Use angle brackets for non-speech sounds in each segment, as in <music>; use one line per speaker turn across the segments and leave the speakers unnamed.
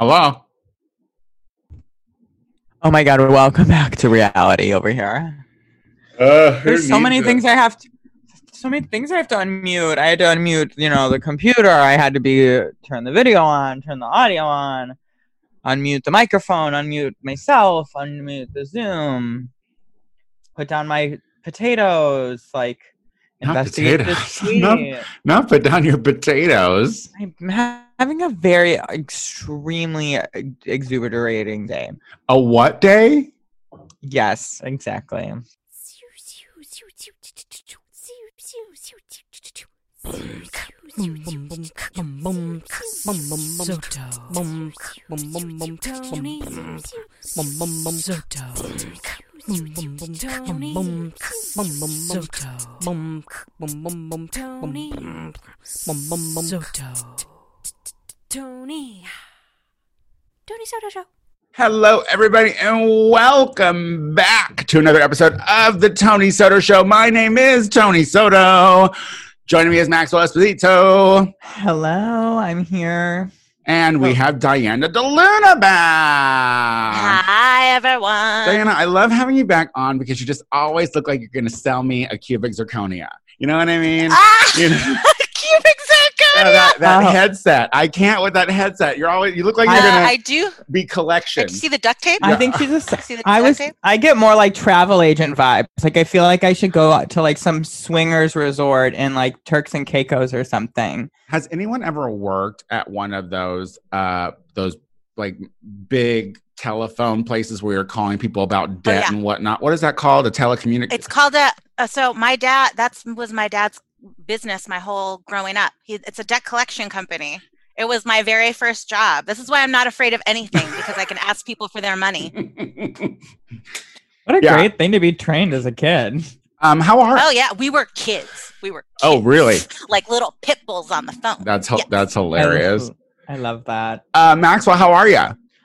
Hello.
Oh my god, welcome back to reality over here.
Uh,
There's so many things I have to so many things I have to unmute. I had to unmute, you know, the computer. I had to be turn the video on, turn the audio on, unmute the microphone, unmute myself, unmute the Zoom, put down my potatoes, like
Not
investigate this
potatoes. <laughs>
tweet.
No. Not put down your potatoes.
I'm ha- having a very extremely exuberating day.
A what day?
Yes, exactly.
Tony. Tony Soto Show.
Hello, everybody, and welcome back to another episode of the Tony Soto Show. My name is Tony Soto. Joining me is Maxwell Esposito,
Hello, I'm here.
And we
Oh.
have Diana DeLuna back.
Hi, everyone.
Diana, I love having you back on because you just always look like you're going to sell me a cubic zirconia. You know what I mean?
Ah,
You know? <laughs>
cubic
Yeah,
zirconia.
That that
Oh.
headset. I can't with that headset. You're always you look like you're
Uh,
gonna
I do.
be collection.
I see the duct tape.
I think she's a.
See the
I was.
tape?
I get more like travel agent vibes. Like I feel like I should go to like some swingers resort in like Turks and Caicos or something.
Has anyone ever worked at one of those uh those like big telephone places where you're calling people about debt
Oh, yeah.
and whatnot? What is that called? A telecommunication.
It's called a. Uh, so my dad. That's was my dad's business. My whole growing up. He, it's a debt collection company. It was my very first job. This is why I'm not afraid of anything because I can ask people for their money. <laughs>
What a
Yeah.
great thing to be trained as a kid.
um, how are?
Oh yeah, we were kids. We were.
Oh, really?
Like little pit bulls on the phone.
That's ho-
Yes.
that's
I
hilarious.
love, I love that.
Uh, Maxwell, how are you?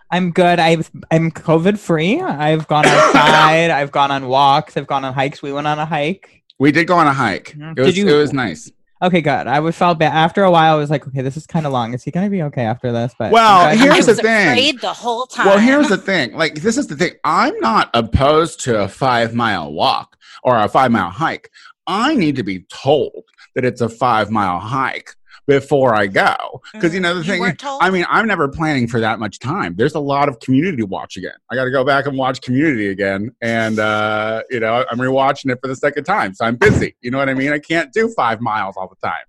I'm good. I've I'm COVID free. I've gone <coughs> outside. I've gone on walks. I've gone on hikes. We went on a hike.
We did go on a hike.
Mhm.
It
Did
was,
you-
it was nice.
Okay, good. I would felt bad after a while. I was like, okay, this is kind of long. Is he gonna be okay after this? But
Well,
I'm glad-
I
here's
was
the thing.
afraid the whole time.
Well, here's the thing. Like, this is the thing. I'm not opposed to a five mile walk or a five mile hike. I need to be told that it's a five mile hike before I go. Because, you know, the
You
thing,
told?
I mean, I'm never planning for that much time. There's a lot of community to watch again. I got to go back and watch community again. And, uh, you know, I'm rewatching it for the second time. So I'm busy. You know what I mean? I can't do five miles all the time.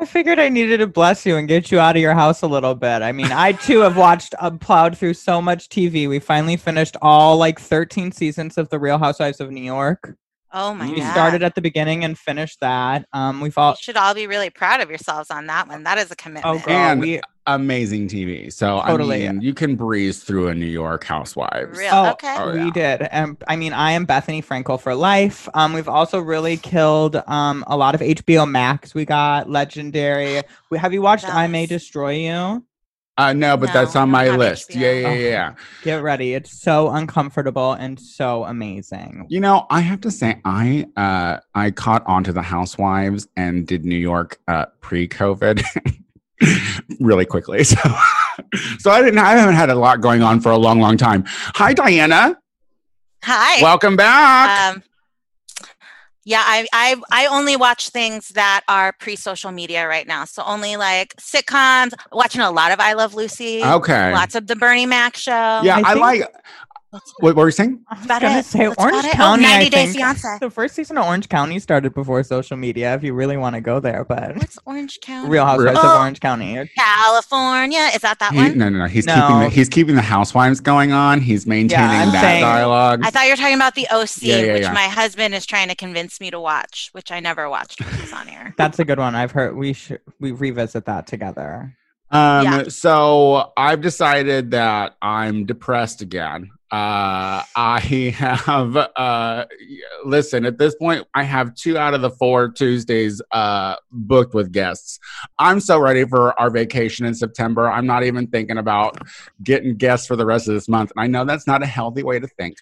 I figured I needed to bless you and get you out of your house a little bit. I mean, I too have watched, uh, plowed through so much TV. We finally finished all like 13 seasons of The Real Housewives of New York.
Oh my
we
god.
started at the beginning and finished that. Um, we've all
You should all be really proud of yourselves on that one. That is a commitment.
oh girl,
And-
we
Amazing TV. So,
Totally.
I mean, you can breeze through a New York Housewives.
Real.
Oh,
okay.
Oh,
we did. And I mean, I am Bethenny Frankel for life. Um, we've also really killed um a lot of HBO Max. We got Legendary. We, have you watched I May Destroy You?
Uh, no, but that's on my list.
HBO.
Yeah, yeah,
Oh.
yeah.
Get ready. It's so uncomfortable and so amazing.
You know, I have to say, I uh, I caught on to the Housewives and did New York uh, pre-COVID <laughs> really quickly. <laughs> So, so I didn't. I haven't had a lot going on for a long, long time. Hi, Diana.
Hi.
Welcome back.
um, yeah, I, I I only watch things that are pre-social media right now. So only like sitcoms. Watching a lot of I Love Lucy.
okay.
Lots of the Bernie Mac show.
Yeah,
I
I,
think-
like.
That's
What were you saying?
I was
about
gonna
it.
say
That's
Orange
about it. Oh,
County.
90
I
Day
think
Fiancé.
the first season of Orange County started before social media. If you really want to go there, but
What's Orange County?
Real Housewives
Oh.
of Orange County.
California. Is that that
He,
one?
no, no, no. He's
No.
keeping the, he's keeping the Housewives going on. He's maintaining
I'm
that
saying-
dialogue.
I thought you were talking about the OC,
Yeah, yeah,
which
yeah.
my husband is trying to convince me to watch, which I never watched when he was on air.
That's a good one. I've heard we should we revisit that together.
Um,
Yeah.
so I've decided that I'm depressed again. Uh, I <laughs> have, uh, listen, at this point, I have two out of the four Tuesdays, uh, booked with guests. I'm so ready for our vacation in September. I'm not even thinking about getting guests for the rest of this month. And I know that's not a healthy way to think.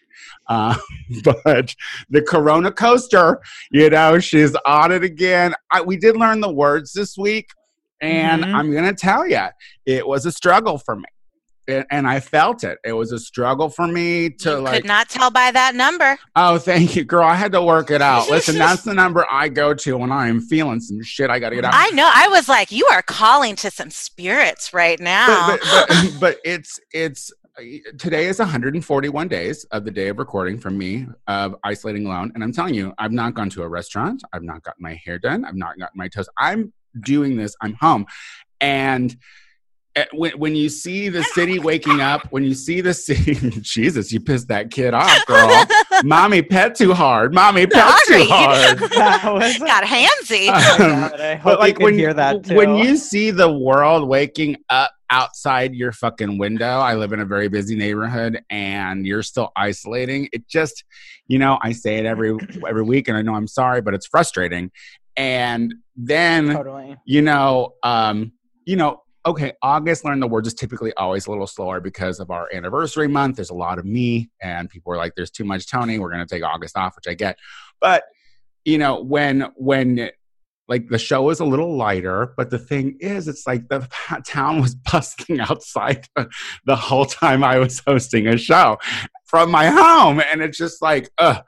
Uh, <laughs> but the Corona coaster, you know, she's on it again. I, we did learn the words this week. And
Mhm.
I'm going to tell you, it was a struggle for me. And, and I felt it. It was a struggle for me to
you
like.
could not tell by that number.
oh, thank you, girl. I had to work it out. Listen, <laughs> that's the number I go to when I am feeling some shit. I got to get out.
I know. I was like, you are calling to some spirits right now.
but, but, but, <laughs> but it's it's today is 141 days of the day of recording from me of isolating alone and i'm telling you i've not gone to a restaurant i've not gotten my hair done i've not gotten my toes i'm doing this i'm home and when, when you see the city waking up when you see the city <laughs> jesus you pissed that kid off girl <laughs> mommy pet too hard mommy pet too
Sorry.
hard <laughs>
That was-
Got handsy.
Oh
Um,
God, I hope
but
you
like
can
when
hear that too.
when you see the world waking up outside your fucking window i live in a very busy neighborhood and you're still isolating it just you know i say it every every week and i know i'm sorry but it's frustrating and then
totally.
you know um you know okay august learn the words is typically always a little slower because of our anniversary month. There's a lot of me and people are like there's too much tony. We're going to take august off which i get. But you know when when like the show is a little lighter but the thing is it's like the <laughs> town was bustling outside the whole time i was hosting a show from my home. And it's just like ugh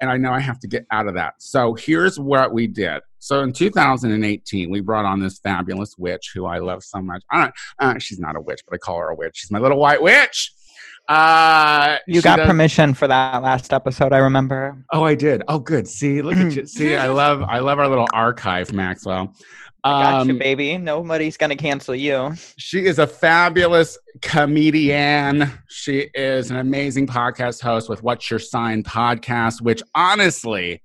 and i know i have to get out of that so here's what we did so in 2018 we brought on this fabulous witch who i love so much i don't uh, she's not a witch but i call her a witch she's my little white witch uh
You got
does-
permission for that last episode, I remember.
Oh, I did. Oh, good. See, look at <laughs> you. See, I love, I love our little archive, Maxwell.
Got you,
Um,
baby. Nobody's gonna cancel you.
she is a fabulous comedian. She is an amazing podcast host with What's Your Sign podcast, which honestly,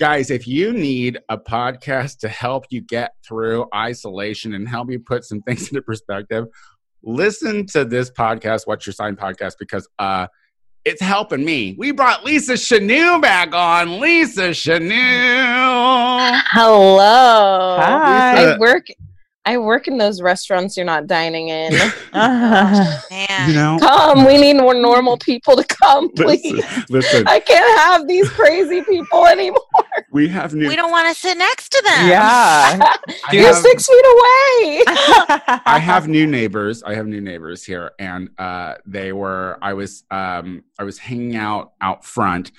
guys, if you need a podcast to help you get through isolation and help you put some things <laughs> into perspective, listen to this podcast, What's Your Sign podcast, because uh it's helping me. We brought Lisa Chanu back on. Lisa Chanu.
Hello.
Hi.
I work I work in those restaurants you're not dining in. <laughs> <laughs> <laughs>
Man.
You know,
come, we need more normal people to come, please.
listen, listen,
I can't have these crazy people anymore.
we have new.
we don't want to sit next to them.
yeah.
You're
have-
six feet away.
I have new neighbors. I have new neighbors here, and uh, they were. I was. Um, I was hanging out out front,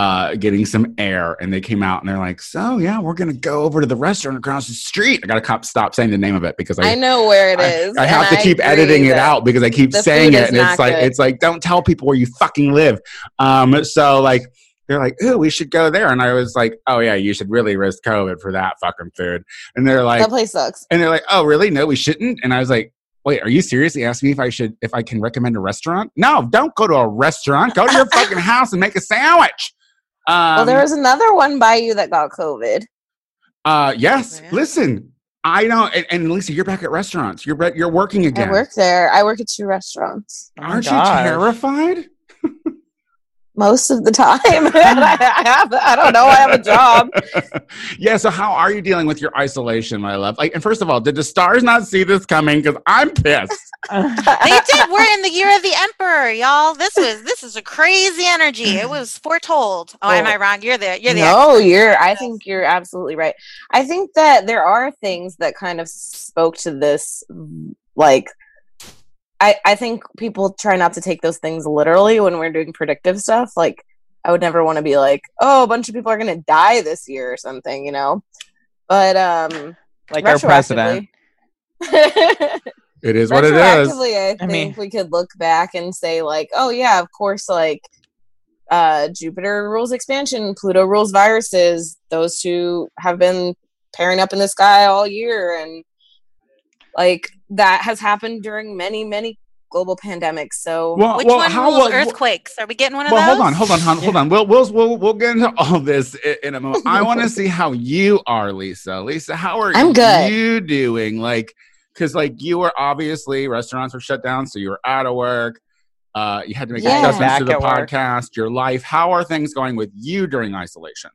uh, getting some air, and they came out and they're like, "So yeah, we're gonna go over to the restaurant across the street." I gotta cop, stop saying the name of it because I.
I know where it
I-
is.
I, have
and
to keep editing it out because I keep saying it, and it's like
good.
it's like don't tell people where you fucking live. Um, so like they're like, "Ooh, we should go there," and I was like, "Oh yeah, you should really risk COVID for that fucking food." And they're like,
That place sucks.
and they're like, "Oh, really? No, we shouldn't." And I was like, "Wait, are you seriously asking me if I should, if I can recommend a restaurant? No, don't go to a restaurant. Go to your <laughs> fucking house and make a sandwich." Um,
well, there was another one by you that got COVID.
uh, yes.
Yeah.
Listen, I don't. And, and Lisa, you're back at restaurants. You're you're working again.
I work there. I work at two restaurants
Oh
Aren't you
gosh.
terrified?
Most of the time. <laughs> <laughs> I, have, I don't know. I have a job. <laughs>
yeah. So, how are you dealing with your isolation, my love? Like, and first of all, did the stars not see this coming? Because I'm pissed.
They did. We're in the year of the emperor, y'all. This was this is a crazy energy. It was foretold. Oh, am
Oh.
I wrong? You're the you're the
no, you're. I think you're absolutely right. I think that there are things that kind of spoke to this, like. I, I think people try not to take those things literally when we're doing predictive stuff. Like, I would never want to be like, oh, a bunch of people are going to die this year or something, you know? But, um,
like our president.
It is what it is.
Retroactively, I
I
think
mean-
we could look back and say, like, oh yeah, of course, like uh Jupiter rules expansion, Pluto rules viruses. Those two have been pairing up in the sky all year, and like that has happened during many, many global pandemics. So
Well,
Which
well,
one
how
rules
well-
earthquakes? Are we getting one of
Well,
those?
hold on, hold on, hold, hold on. We'll, we'll we'll we'll get into all this i- in a moment. I <laughs> want to see how you are, Lisa. Lisa, how are
I'm good.
you doing? Like, because like you were obviously restaurants were shut down, so you were out of work. Uh, you had to make
Yeah.
adjustments
Back
to the
at work.
podcast, your life. How are things going with you during isolation?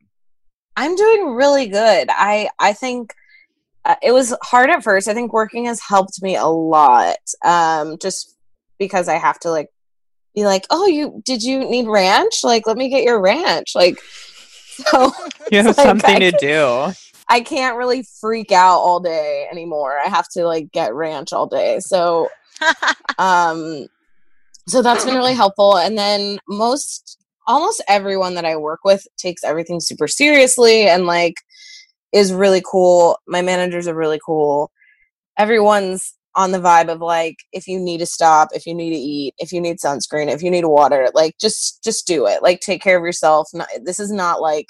I'm doing really good. I I think uh, it was hard at first. I think working has helped me a lot. Um, just because I have to like be like, oh, you did you need ranch? Like, let me get your ranch. Like, <laughs> so <laughs>
You have
like,
something
I
to do.
I can't really freak out all day anymore. I have to like get ranch all day. So <laughs> um, so that's been really helpful. And then most, almost everyone that I work with takes everything super seriously and like is really cool. My managers are really cool. Everyone's on the vibe of like if you need to stop, if you need to eat, if you need sunscreen, if you need water, like just just do it. Like take care of yourself. Not, this is not like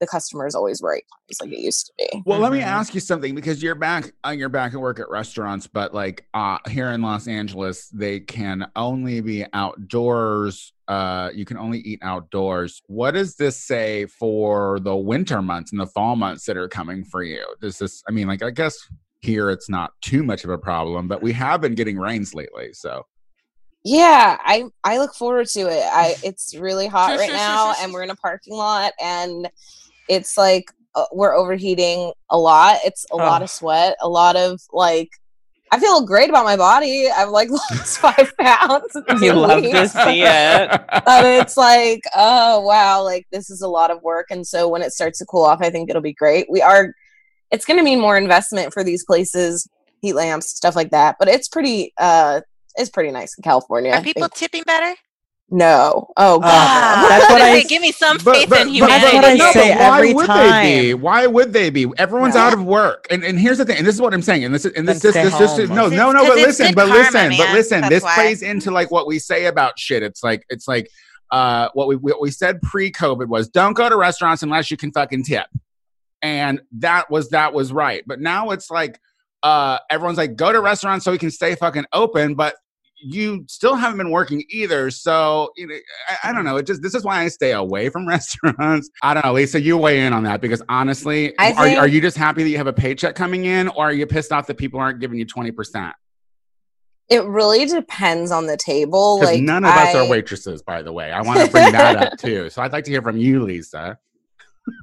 the customer is always right it's like it used to be.
Well let me
Mhm.
ask you something because you're back uh, you're back at work at restaurants but like uh here in los angeles they can only be outdoors uh you can only eat outdoors. What does this say for the winter months and the fall months that are coming for you? Does this i mean like i guess here it's not too much of a problem but we have been getting rains lately so.
Yeah i i look forward to it. I it's really hot right now and we're in a parking lot and it's like uh, we're overheating a lot it's a lot
Oh.
of sweat a lot of like i feel great about my body i've like <laughs> lost five pounds
You
two
love to see it. <laughs>
but it's like oh wow like this is a lot of work and so when it starts to cool off i think it'll be great we are it's going to mean more investment for these places heat lamps stuff like that but it's pretty uh it's pretty nice in california
Are people tipping better?
No oh god
Ah, <laughs>
no.
that's what I
give me some faith
but-
in humanity.
That's what I
no,
say
but why
every
would they be? Why would they be? Everyone's
Yeah.
out of work, and and here's the thing, and this is what I'm saying, and this is and this
Then
this,
stay
this just
home.
no no no,
'cause
but listen, but
karma,
listen, but listen,
That's
this
why.
plays into like what we say about shit. It's like it's like uh what we what we said pre-COVID was don't go to restaurants unless you can fucking tip, and that was that was right. But now it's like uh everyone's like go to restaurants so we can stay fucking open, but you still haven't been working either. So you know, I, I don't know. It just this is why I stay away from <laughs> restaurants. I don't know, Lisa. You weigh in on that because honestly,
I
are you- are you just happy that you have a paycheck coming in, or are you pissed off that people aren't giving you twenty percent?
it really depends on the table like
none of us are waitresses, by the way. I want to bring that up <laughs> too. So I'd like to hear from you, Lisa.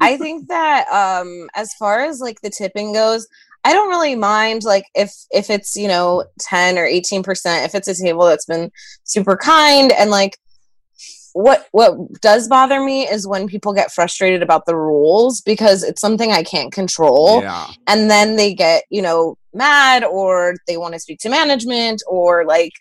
I think that um as far as like the tipping goes, I don't really mind like if if it's, you know, 10 or 18%, if it's a table that's been super kind and like what what does bother me is when people get frustrated about the rules because it's something I can't control.
Yeah,
and then they get you know mad or they want to speak to management or like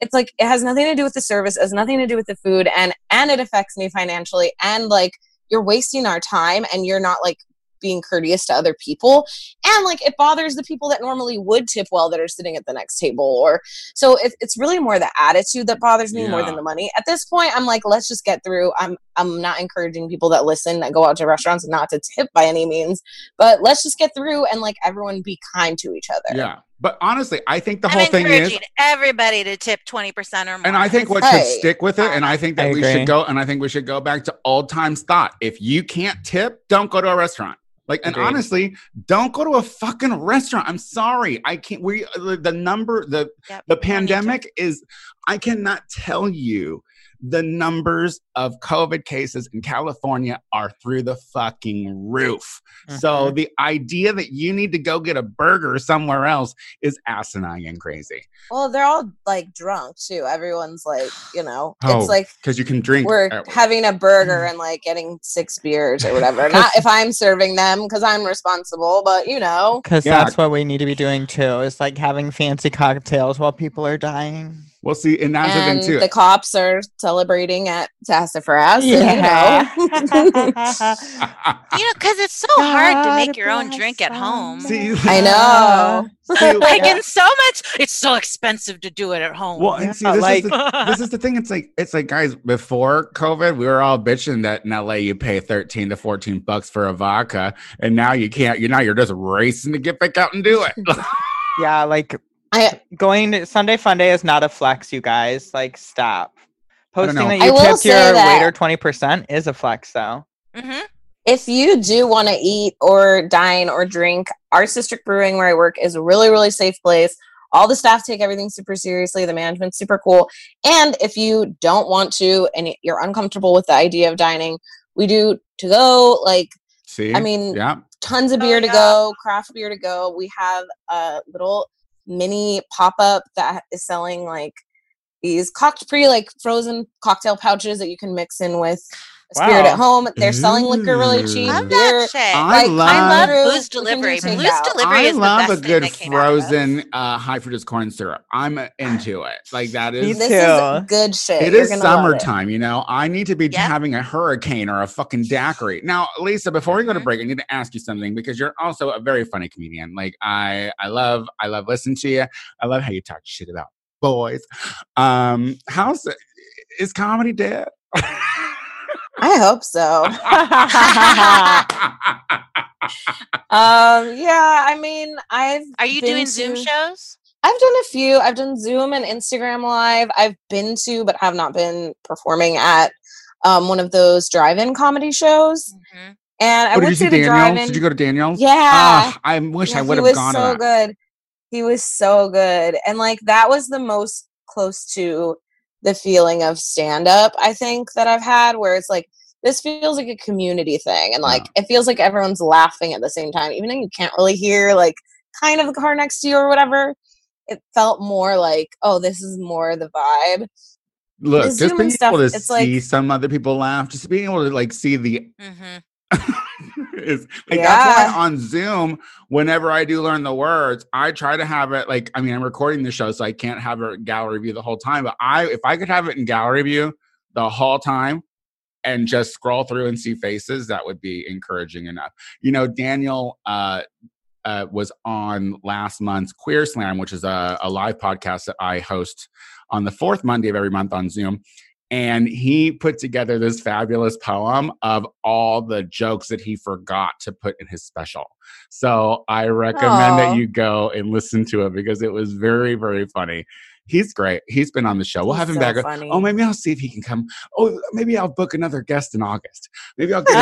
it's like it has nothing to do with the service it has nothing to do with the food and and it affects me financially and like you're wasting our time and you're not like being courteous to other people and like it bothers the people that normally would tip well that are sitting at the next table or so it, it's really more the attitude that bothers me more than the money at this point i'm like let's just get through i'm i'm not encouraging people that listen that go out to restaurants not to tip by any means but let's just get through and like everyone be kind to each other
yeah. But honestly, I think the
I'm
whole thing is
encouraging everybody to tip 20% or more.
And I think what
Right.
should stick with it, and I think that
I
we
agree.
should go, and I think we should go back to old times thought. If you can't tip, don't go to a restaurant. Like, and
Agreed.
honestly, don't go to a fucking restaurant. I'm sorry, I can't. We the the number the
Yep,
the
I need to.
pandemic is. I cannot tell you the numbers of COVID cases in California are through the fucking roof. So
Mhm.
the idea that you need to go get a burger somewhere else is asinine and crazy.
well they're all like drunk too everyone's like you know
Oh,
it's like
Because you can drink.
we're having a burger and like getting six beers or <laughs> whatever not if i'm serving them because i'm responsible but you know
Because
Yeah.
that's what we need to be doing too. Is like having fancy cocktails while people are dying.
We'll see, and that's the thing too.
the cops are celebrating at sassafras
Yeah.
you know <laughs> <laughs>
You know, because it's so hard to make your own drink at home.
see,
i know
see, <laughs>
Like,
Yeah.
and so much, it's so expensive to do it at home.
well, and see, this,
like-
is the, this is the thing. It's like it's like guys, before COVID, we were all bitching that in LA you pay thirteen to fourteen bucks for a vodka, and now you can't. You now you're just racing to get back out and do it.
Yeah, like
I-
going to Sunday Fun Day is not a flex, you guys. Like, stop. Posting that you
will
tipped your
that-
waiter twenty percent is a flex, though.
hmm
if you do want to eat or dine or drink, Arts District Brewing, where I work, is a really, really safe place. All the staff take everything super seriously. The management's super cool. And if you don't want to and you're uncomfortable with the idea of dining, we do to go, like
see,
I mean,
yeah,
tons of
Oh,
beer to
yeah.
go, craft beer to go. We have a little mini pop up that is selling like these cocked pre like frozen cocktail pouches that you can mix in with Spirit
Wow.
at Home. They're selling liquor really cheap.
Ooh.
Love that shit.
I
like,
love-
I love booze
we can do
delivery.
takeout.
Booze delivery
I
is the best
a
thing
good
that came out of this.
frozen uh, high fructose corn syrup. I'm into <sighs> it. Like that is
This
too.
is good shit.
It
You're
is
gonna it.
summertime, you know. I need to be
Yep.
having a hurricane or a fucking daiquiri. Now, Lisa, before we go to
Mhm.
break, I need to ask you something because you're also a very funny comedian. Like I, I love, I love listening to you. I love how you talk shit about boys. Um, how's is comedy dead?
I hope so. <laughs> Um, yeah, I mean, I've
Are you
been
doing Zoom shows?
I've done a few. I've done Zoom and Instagram Live. I've been to, but have not been performing at um, one of those drive-in comedy shows.
Mhm.
And I
oh, did
would
you see
say the
Daniels?
drive-in.
Did you go to Daniels?
Yeah.
Ah, I wish
Yeah,
I would
he
have
was
gone
so
to that.
good. He was so good, and like that was the most close to the feeling of stand up I think that I've had, where it's like this feels like a community thing, and like it feels like everyone's laughing at the same time, even though you can't really hear like kind of the car next to you or whatever. It felt more like, oh, this is more the vibe.
Look,
The
just being
stuff,
able to
it's like-
see some other people laugh, just being able to like see the
Mhm.
Is like that's why on Zoom, whenever I do learn the words, I try to have it like I mean I'm recording the show, so I can't have it gallery view the whole time. But I if I could have it in gallery view the whole time and just scroll through and see faces, that would be encouraging enough. You know, Daniel uh uh, was on last month's Queer Slam, which is a, a live podcast that I host on the fourth Monday of every month on Zoom and he put together this fabulous poem of all the jokes that he forgot to put in his special. So I recommend that you go and listen to it because it was very, very funny. He's great. He's been on the show. We'll
He's
have him
so
back.
funny.
Oh, maybe I'll see if he can come. Oh, maybe I'll book another guest in August. Maybe I'll get.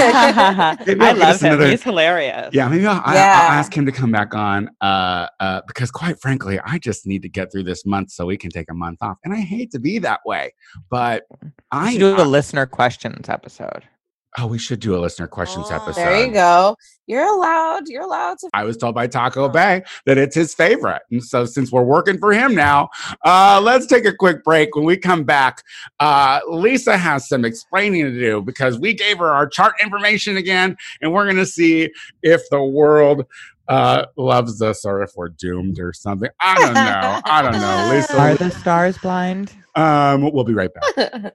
<laughs> Maybe
I
I'll get
love him.
another-
He's hilarious.
Yeah, maybe I'll, I, I'll ask him to come back on uh, uh, because, quite frankly, I just need to get through this month so we can take a month off. And I hate to be that way, but I
do
I-
a listener questions episode.
Oh, we should do a listener questions
Oh.
episode.
There you go. You're allowed. You're allowed to.
I was told by Taco Bay that it's his favorite. And so since we're working for him now, uh, let's take a quick break. When we come back, uh, Lisa has some explaining to do because we gave her our chart information again, and we're going to see if the world uh, loves us or if we're doomed or something. I don't know. I don't know. Lisa. <laughs>
Are
Lisa,
the stars blind?
um, we'll be right back. <laughs>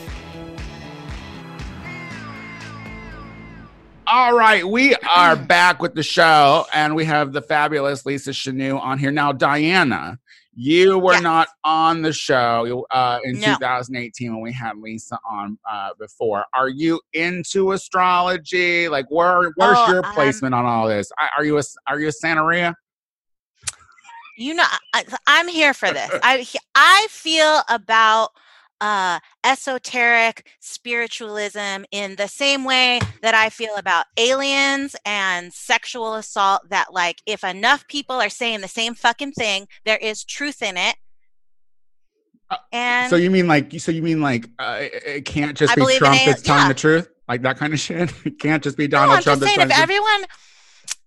All right, we are <clears throat> back with the show, and we have the fabulous Lisa Chanu on here now. Diana, you were
Yes.
not on the show uh, in
No.
2018 when we had Lisa on uh, before. Are you into astrology? Like, where where's
Oh,
your
um,
placement on all this? Are you a are you a Santeria?
You know, I, I'm here for this. I I feel about uh, esoteric spiritualism in the same way that I feel about aliens and sexual assault. That like, if enough people are saying the same fucking thing, there is truth in it.
Uh,
And
So you mean like so you mean like uh, it, can't just
I
be Trump
al-
that's telling
yeah.
the truth, like that kind of <laughs> shit. It can't just be
no,
Donald
I'm
Trump
just
that's
saying, if everyone,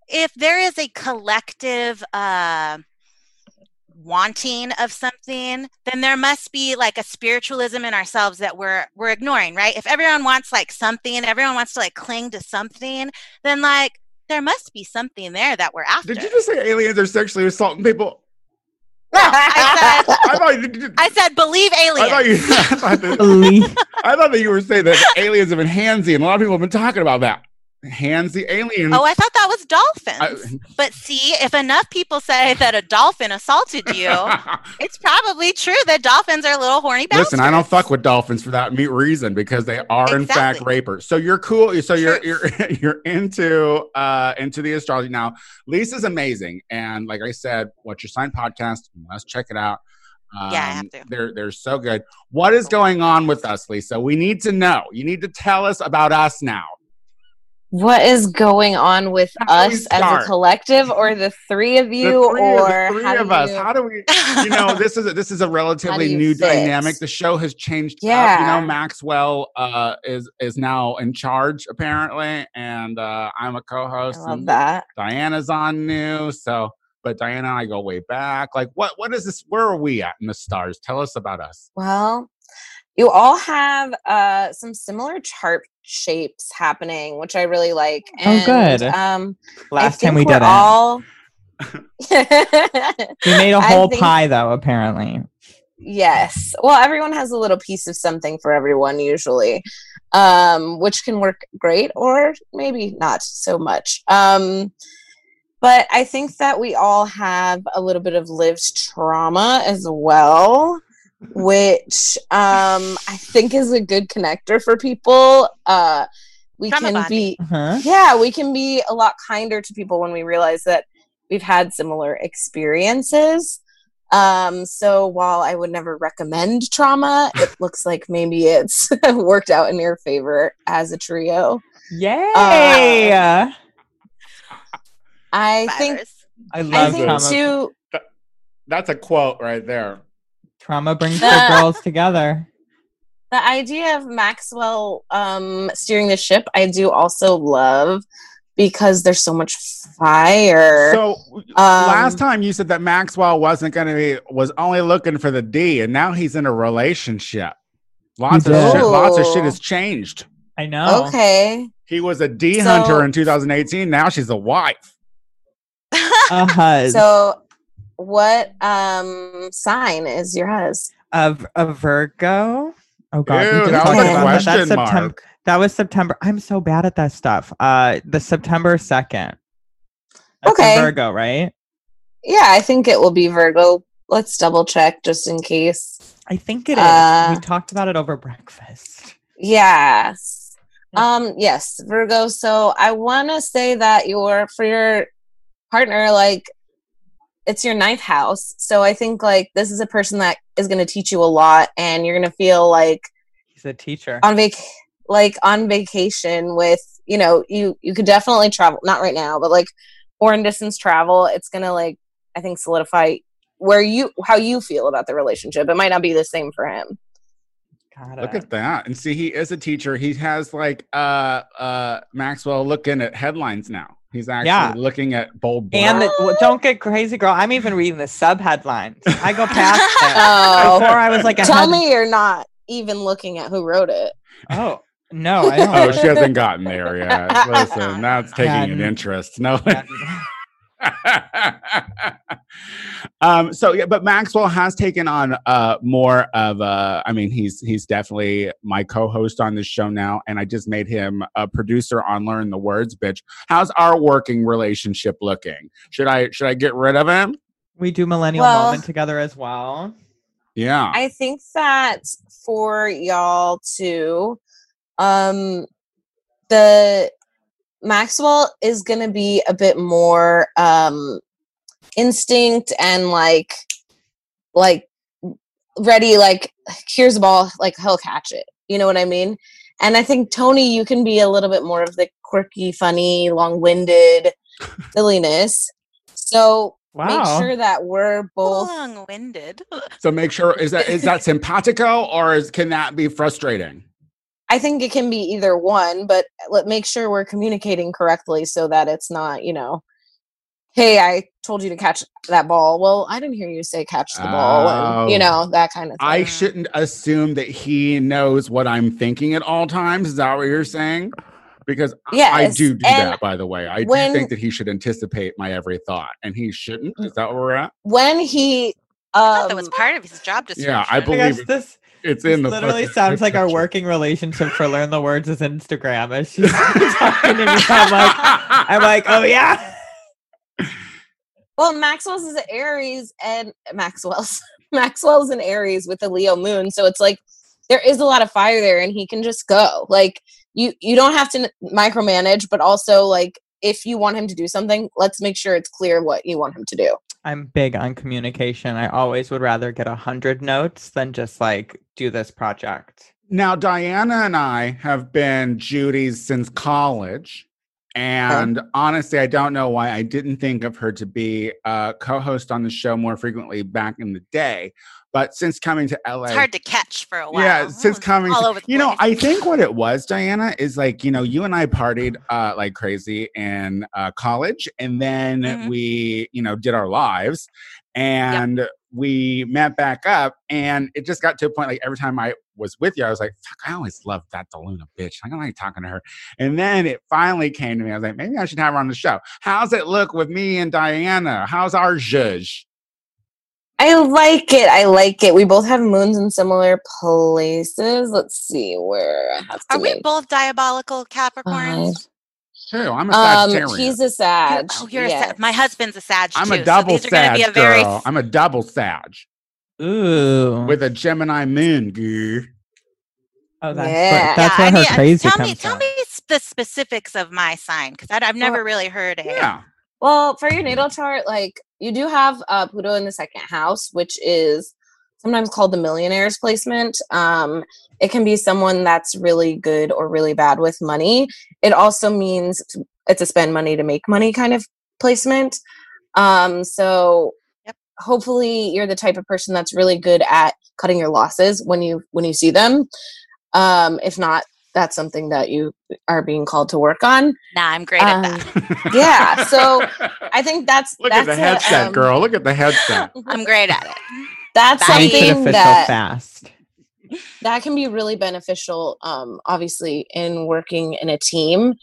if there is a collective uh, wanting of something, then there must be like a spiritualism in ourselves that we're we're ignoring, right? If everyone wants like something, everyone wants to like cling to something, then like there must be something there that we're after.
Did you just say aliens are sexually assaulting people?
No, I said <laughs>
I thought you did.
I said believe aliens.
I thought you. <laughs> I thought, that, I thought that you were saying that aliens have been handsy, and a lot of people have been talking about that. Handsy aliens.
Oh, I thought that was dolphins.
I-
but see, if enough people say that a dolphin assaulted you, <laughs> it's probably true that dolphins are little horny bastards.
Listen, I don't fuck with dolphins for that reason because they are in fact rapers. So you're cool. So you're you're <laughs> you're into uh into the astrology now. Lisa's amazing, and like I said, what's your sign podcast? You must check it out. Um,
Yeah, I have to.
They're they're so good. What is going on with us, Lisa? We need to know. You need to tell us about us now.
What is going on with us as a collective, or the three of you,
three,
or
the three of us.
you-
How do we? <laughs> You know, this is a, this is a relatively new
fit?
dynamic. The show has changed. up. you know, Maxwell uh, is is now in charge apparently, and uh, I'm a co-host.
love
and
that.
Diana's on new, so. But Diana and I go way back. Like, what? What is this? Where are we at in the stars? Tell us about us.
Well, you all have uh, some similar chart shapes happening, which I really like.
Oh, good.
Um,
Last time we did it.
all. <laughs>
We made a <laughs>
I
whole
think-
pie though, apparently.
Yes. Well, everyone has a little piece of something for everyone usually, um, which can work great or maybe not so much. Um, but I think that we all have a little bit of lived trauma as well, which um, I think is a good connector for people. Uh, we
Trauma
can
bonding.
be
Uh-huh.
yeah, we can be a lot kinder to people when we realize that we've had similar experiences. Um, so while I would never recommend trauma, it <laughs> looks like maybe it's <laughs> worked out in your favor as a trio.
Yay!
Uh, I think
Survivors.
I
I
love
think
trauma.
too
That's a quote right there.
Trauma brings the girls together.
the idea of Maxwell um steering the ship I do also love because there's so much fire.
So
Um,
last time you said that Maxwell wasn't going to be was only looking for the D, and now he's in a relationship. Lots of shit. Lots of shit has changed.
I know.
okay.
He was a D
So-
hunter in 2018. Now she's a wife.
A <laughs> huzz.
So what um sign is your hus?
of a Virgo. Oh god,
Ew,
that was a
about that.
question
That's September. That was September. I'm so bad at that stuff. Uh, the September second.
Okay.
Virgo, right?
Yeah, I think it will be Virgo. Let's double check just in case.
I think it is.
Uh,
we talked about it over breakfast.
Yes. Um yes, Virgo. So I want to say that your for your partner like it's your ninth house. So I think like this is a person that is going to teach you a lot and you're going to feel like
He's a teacher.
on vac like on vacation with you know you you could definitely travel not right now but like foreign distance travel it's gonna like i think solidify where you how you feel about the relationship it might not be the same for him
Got
Look at that. And see, he is a teacher. He has like uh uh Maxwell looking at headlines now. He's actually
Yeah.
looking at bold
And the, well, don't get crazy, girl. I'm even reading the sub headlines. I go past <laughs> it.
oh
Before I was like, a
tell
head-
me you're not even looking at who wrote it
Oh no, I don't.
Oh, she hasn't gotten there yet. <laughs> Listen, that's taking an interest. No.
Yeah. <laughs>
um so yeah but maxwell has taken on uh more of uh i mean he's he's definitely my co-host on this show now and i just made him a producer on learn the words bitch. How's our working relationship looking? Should i should i get rid of him?
We do millennial
Well-
moment together as well.
yeah.
I think that for y'all too um the maxwell is gonna be a bit more um instinct and like like ready like here's the ball like he'll catch it you know what i mean and i think tony you can be a little bit more of the quirky funny long-winded <laughs> silliness so
Wow.
make sure that we're both
Long-winded. <laughs>
so make sure is that is that simpatico or is can that be frustrating
I think it can be either one, but uh, let make sure we're communicating correctly so that it's not, you know, hey, I told you to catch that ball. Well, I didn't hear you say catch the ball, and you
Oh.
know that kind of thing.
I shouldn't assume that he knows what I'm thinking at all times. Is that what you're saying? Because I- I do do that, by the way. I
when-
do think that he should anticipate my every thought, and he shouldn't. Is that where we're at?
when he,
I thought
um,
that was part of his job description.
Yeah, I
I
believe
guess
it.
this,
It's
this
in the
literally
fucking
sounds like our working relationship for Learn the Words is Instagram. As she's <laughs> <laughs> talking to me, I'm like, I'm like, oh yeah.
Well, Maxwell's is an Aries, and Maxwell's <laughs> Maxwell's an Aries with a Leo moon, so it's like there is a lot of fire there, and he can just go. Like you, you don't have to micromanage, but also like if you want him to do something, let's make sure it's clear what you want him to do.
I'm big on communication. I always would rather get a hundred notes than just like do this project.
Now, Diana and I have been Judy's since college. And honestly, I don't know why I didn't think of her to be a co-host on the show more frequently back in the day. But since coming to LA,
It's hard to catch for a while.
yeah, since <laughs> coming,
all
to-
over the
you know. I think what it was, Diana, is like you know, you and I partied uh, like crazy in uh, college, and then
Mhm.
we, you know, did our lives, and we met back up, and it just got to a point like every time I was with you, I was like, "Fuck, I always loved that Deluna bitch. I don't like talking to her." And then it finally came to me. I was like, maybe I should have her on the show. How's it look with me and Diana? How's our judge?
I like it. I like it. We both have moons in similar places. Let's see where I have to
Are we
make
both diabolical Capricorns?
Who? I'm a
Um, he's a
You're-
Sag.
oh, you're
yes.
a Sag. My husband's a Sag
I'm
too.
a double
so these are going to
Sag
be a very
girl. I'm a double Sag.
Ooh.
with a Gemini moon. Goo.
oh, that's
Yeah.
what, that's
yeah,
where
I
her
need-
crazy
tell
comes
me, tell me the specifics of my sign because I've never really heard it.
Yeah.
Well, for your natal chart, like you do have uh, Pluto in the second house, which is sometimes called the millionaire's placement. Um, it can be someone that's really good or really bad with money. It also means it's a spend money to make money kind of placement. Um, so
Yep.
hopefully you're the type of person that's really good at cutting your losses when you when you see them. Um, if not, that's something that you are being called to work on.
Nah, I'm great
Um,
at that.
Yeah, so <laughs> I think that's
Look at
that's
the
a,
headset,
um,
girl. Look at the headset. <laughs>
I'm great at it.
That's. Something that
fast.
that can be really beneficial. Um, obviously, in working in a team,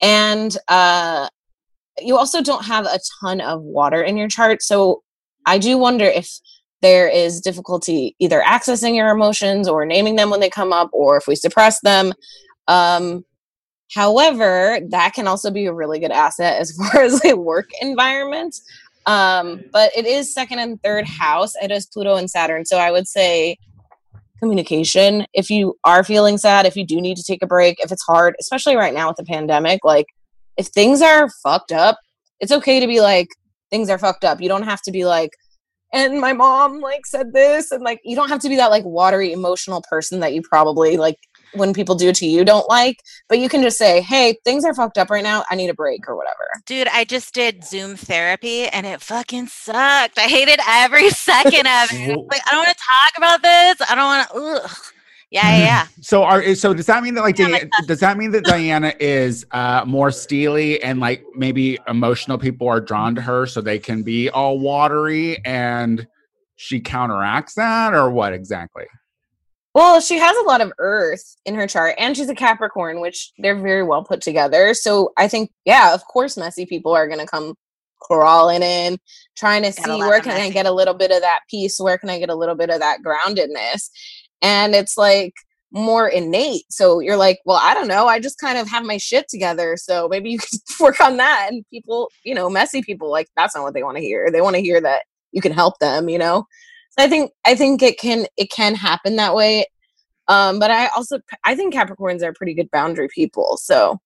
and uh, you also don't have a ton of water in your chart. So I do wonder if there is difficulty either accessing your emotions or naming them when they come up, or if we suppress them. Um, however, that can also be a really good asset as <laughs> far as a work environment. Um, but it is second and third house. It is Pluto and Saturn. So I would say communication. If you are feeling sad, if you do need to take a break, if it's hard, especially right now with the pandemic, like if things are fucked up, it's okay to be like, things are fucked up. You don't have to be like, and my mom like said this, and like, you don't have to be that like watery emotional person that you probably like when people do to you don't like, but you can just say, hey, things are fucked up right now. I need a break or whatever.
Dude, I just did Zoom therapy and it fucking sucked. I hated every <laughs> second of it. Like, I don't want to talk about this. I don't want to. Yeah, yeah, yeah. <clears throat>
So are so does that mean that like
Yeah,
Dia-
like that.
does that mean that Diana is uh more steely and like maybe emotional people are drawn to her so they can be all watery and she counteracts that or what exactly?
Well, she has a lot of earth in her chart, and she's a Capricorn, which they're very well put together. So I think, yeah, of course, messy people are going to come crawling in, trying to see where can I get a little bit of that peace, where can I get a little bit of that groundedness, and it's like more innate. So you're like, well, I don't know, I just kind of have my shit together, so maybe you can <laughs> work on that. And people, you know, messy people, like that's not what they want to hear. They want to hear that you can help them, you know. So I think I think it can it can happen that way. Um, but I also I think Capricorns are pretty good boundary people, so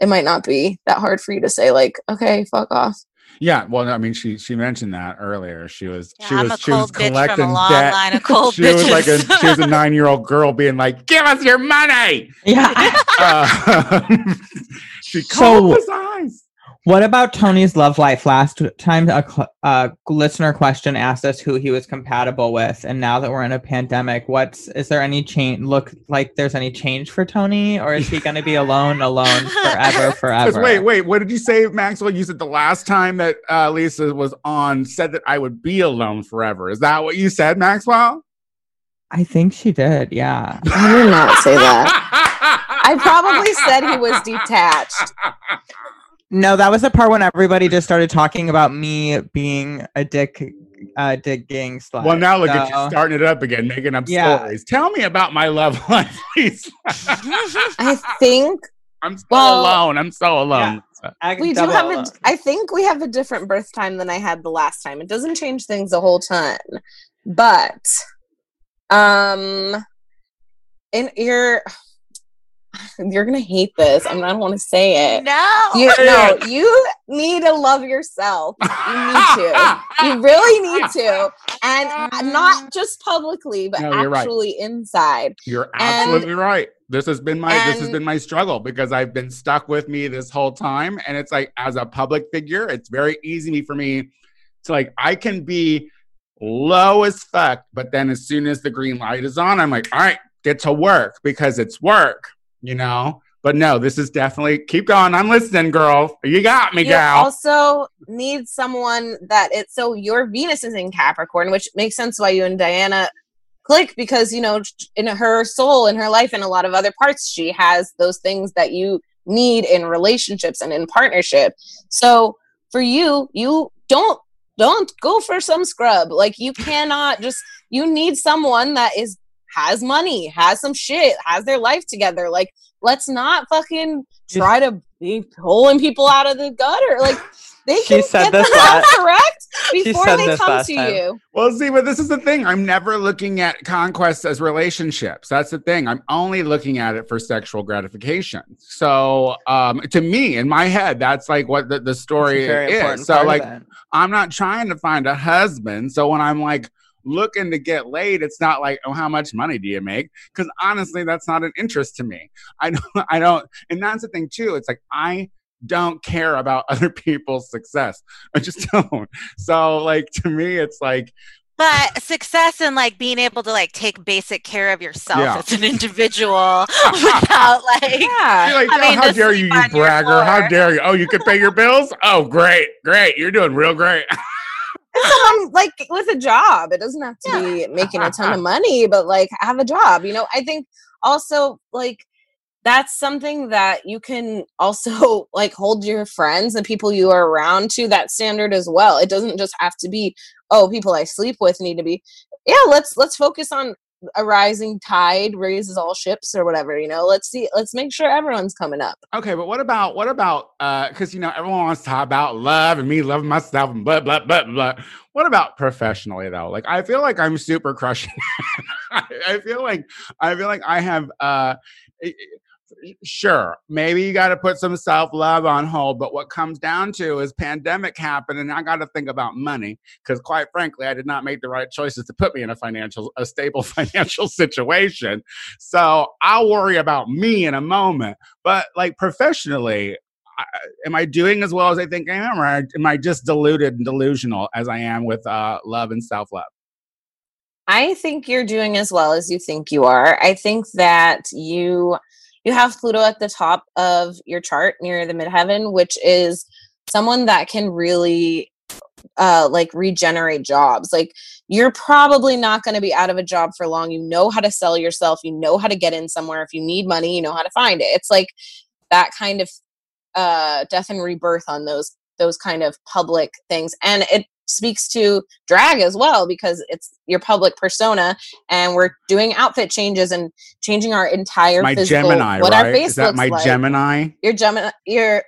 it might not be that hard for you to say like, okay, fuck off.
Yeah, well I mean she she mentioned that earlier. She was
Yeah,
she
I'm
was she was
cold bitch from
collecting
a long
debt.
line of cold <laughs>
she
bitches.
was like a she was a 9-year-old girl being like, "Give us your money."
Yeah.
Uh, <laughs> <laughs> she
So-
called us eyes.
What about Tony's love life? Last time a, cl- a listener question asked us who he was compatible with, and now that we're in a pandemic, what's is there any change? Look like there's any change for Tony, or is he going to be alone, alone <laughs> forever, forever?
Wait, wait, what did you say, Maxwell? You said the last time that uh, Lisa was on said that I would be alone forever. Is that what you said, Maxwell?
I think she did. Yeah.
I did not say that. <laughs> I probably said he was detached. <laughs>
No, that was the part when everybody just started talking about me being a dick, uh, digging slut.
Well, now look at you starting it up again, making up
Yeah.
stories. Tell me about my love life, <laughs> please.
I think
I'm so
Well-
alone. I'm so alone.
I
we do have a
alone.
I think we have a different birth time than I had the last time. It doesn't change things a whole ton. But um in your <laughs> you're gonna hate this. I, mean, I don't want to say it.
No.
You, no, you need to love yourself. You need to. <laughs> You really need to, and uh, not mm. just publicly, but
No, you're right.
actually inside.
You're
And-
absolutely right. This has been my this has been my struggle because I've been stuck with me this whole time, and it's like as a public figure, it's very easy for me to like I can be low as fuck, but then as soon as the green light is on, I'm like, all right, get to work because it's work, you know. But no, this is definitely keep going. I'm listening, girl. You got me, girl.
You
gal.
also need someone that it's so your Venus is in Capricorn, which makes sense why you and Diana click because you know in her soul, in her life, in a lot of other parts, she has those things that you need in relationships and in partnership. So for you, you don't don't go for some scrub. Like you cannot just you need someone that is has money, has some shit, has their life together. Like let's not fucking try to be pulling people out of the gutter. Like <laughs> they
She
can
said
get
this
themselves
last-
correct <laughs>
She
before
said
they come to
time.
you.
Well, see, but this is the thing. I'm never looking at conquests as relationships. That's the thing. I'm only looking at it for sexual gratification. So, um, to me, in my head, that's like what the, the story is. So, like. I'm not trying to find a husband. So when I'm like looking to get laid, it's not like, oh, how much money do you make? Because honestly, that's not an interest to me. <laughs> I don't, I don't, and that's the thing too. It's like I don't care about <laughs> other people's success. I just <laughs> don't. So like to me, it's like
But success in like being able to like take basic care of yourself
Yeah.
as an individual without like
Yeah.
Like,
I
"Oh,
mean,
how dare you, you bragger? How dare you? Oh, you can pay your bills? Oh, great, great. You're doing real great.
Someone like with a job. It doesn't have to be making a ton of money, but like have a job. You know, I think also like that's something that you can also <laughs> like hold your friends and people you are around to that standard as well. It doesn't just have to be oh people I sleep with need to be yeah let's let's focus on a rising tide raises all ships or whatever you know let's see let's make sure everyone's coming up
Okay, but what about what about uh because you know everyone wants to talk about love and me loving myself and blah blah blah blah. What about professionally though? Like I feel like I'm super crushing. <laughs> I, I feel like I feel like I have uh i- i- sure maybe you got to put some self-love on hold but what comes down to is pandemic happened and i got to think about money because quite frankly i did not make the right choices to put me in a financial a stable <laughs> financial situation so i'll worry about me in a moment but like professionally, I, am I doing as well as I think I am, or am I just deluded and delusional as I am with uh, love and self love?
I think you're doing as well as you think you are. I think that you you have Pluto at the top of your chart near the midheaven, which is someone that can really uh like regenerate jobs. Like you're probably not going to be out of a job for long. You know how to sell yourself, you know how to get in somewhere. If you need money, you know how to find it. It's like that kind of uh death and rebirth on those those kind of public things. And it speaks to drag as well because it's your public persona and we're doing outfit changes and changing our entire
My
physical
Gemini,
what
right?
our face
Is that
looks
my
like.
Gemini?
Your Gemini your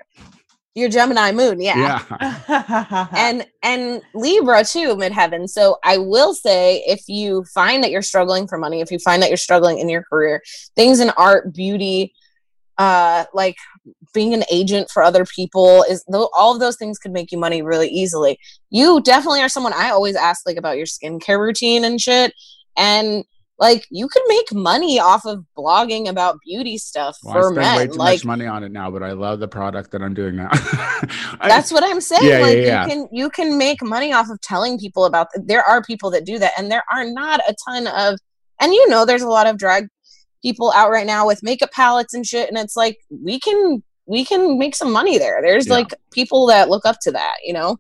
your Gemini moon, yeah.
Yeah. <laughs>
And and Libra too, midheaven. So I will say if you find that you're struggling for money, if you find that you're struggling in your career, things in art, beauty, uh like being an agent for other people is tho- all of those things could make you money really easily. You definitely are someone I always ask like about your skincare routine and shit. And like you could make money off of blogging about beauty stuff
Well,
for
I spend
men.
way too
like
much money on it now, but I love the product that I'm doing now. <laughs> I-
that's what I'm saying.
Yeah, yeah,
like
yeah.
you can you can make money off of telling people about there are people that do that and there are not a ton of and you know there's a lot of drag people out right now with makeup palettes and shit and it's like we can we can make some money there. There's
Yeah.
like people that look up to that, you know.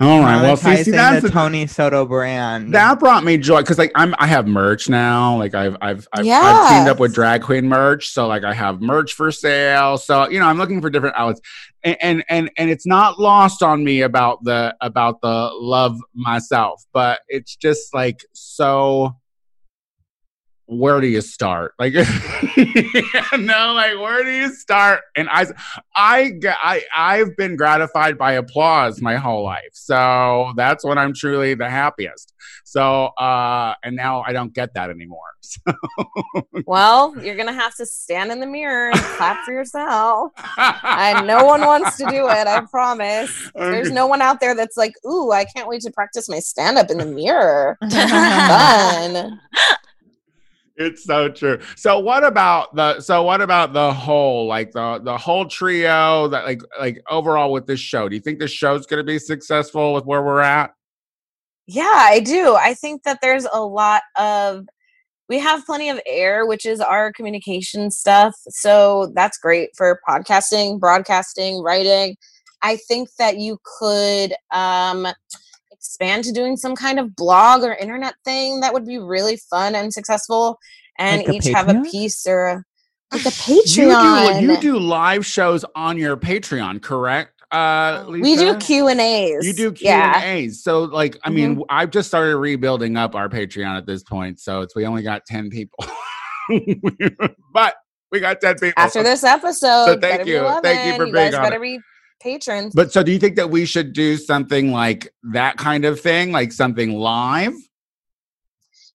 All right. Well, see, see that's
the
the,
Tony Soto brand.
that brought me joy because like I'm I have merch now. Like I've I've I've, I've teamed up with drag queen merch, so like I have merch for sale. So you know I'm looking for different outlets, and and and, and it's not lost on me about the about the love myself, but it's just like so where do you start? Like, <laughs> no, like, where do you start? And I, I, I, I've been gratified by applause my whole life. So that's when I'm truly the happiest. So, uh, and now I don't get that anymore. <laughs> So.
well, you're going to have to stand in the mirror and clap for yourself. and no one wants to do it. I promise. There's no one out there that's like, ooh, I can't wait to practice my stand up in the mirror. Fun
it's so true. So what about the so what about the whole like the the whole trio that like like overall with this show? Do you think the show's going to be successful with where we're at?
Yeah, I do. I think that there's a lot of we have plenty of air, which is our communication stuff. So that's great for podcasting, broadcasting, writing. I think that you could um expand to doing some kind of blog or internet thing that would be really fun and successful and like each have a piece or a, like a patreon
you do, you do live shows on your patreon correct uh
Lisa? we do q and a's
you do q yeah. and a's so like i mean mm-hmm. i've just started rebuilding up our patreon at this point so it's we only got 10 people <laughs> but we got 10 people
after this episode so thank you thank you for you being on. better be patrons.
But so do you think that we should do something like that kind of thing, like something live?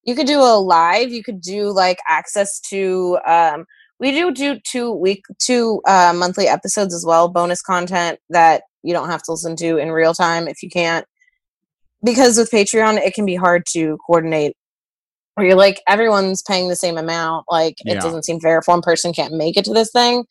You could do a live, you could do like access to um we do do two week two uh monthly episodes as well, bonus content that you don't have to listen to in real time if you can't. Because with Patreon it can be hard to coordinate where you're like everyone's paying the same amount like it yeah. doesn't seem fair if one person can't make it to this thing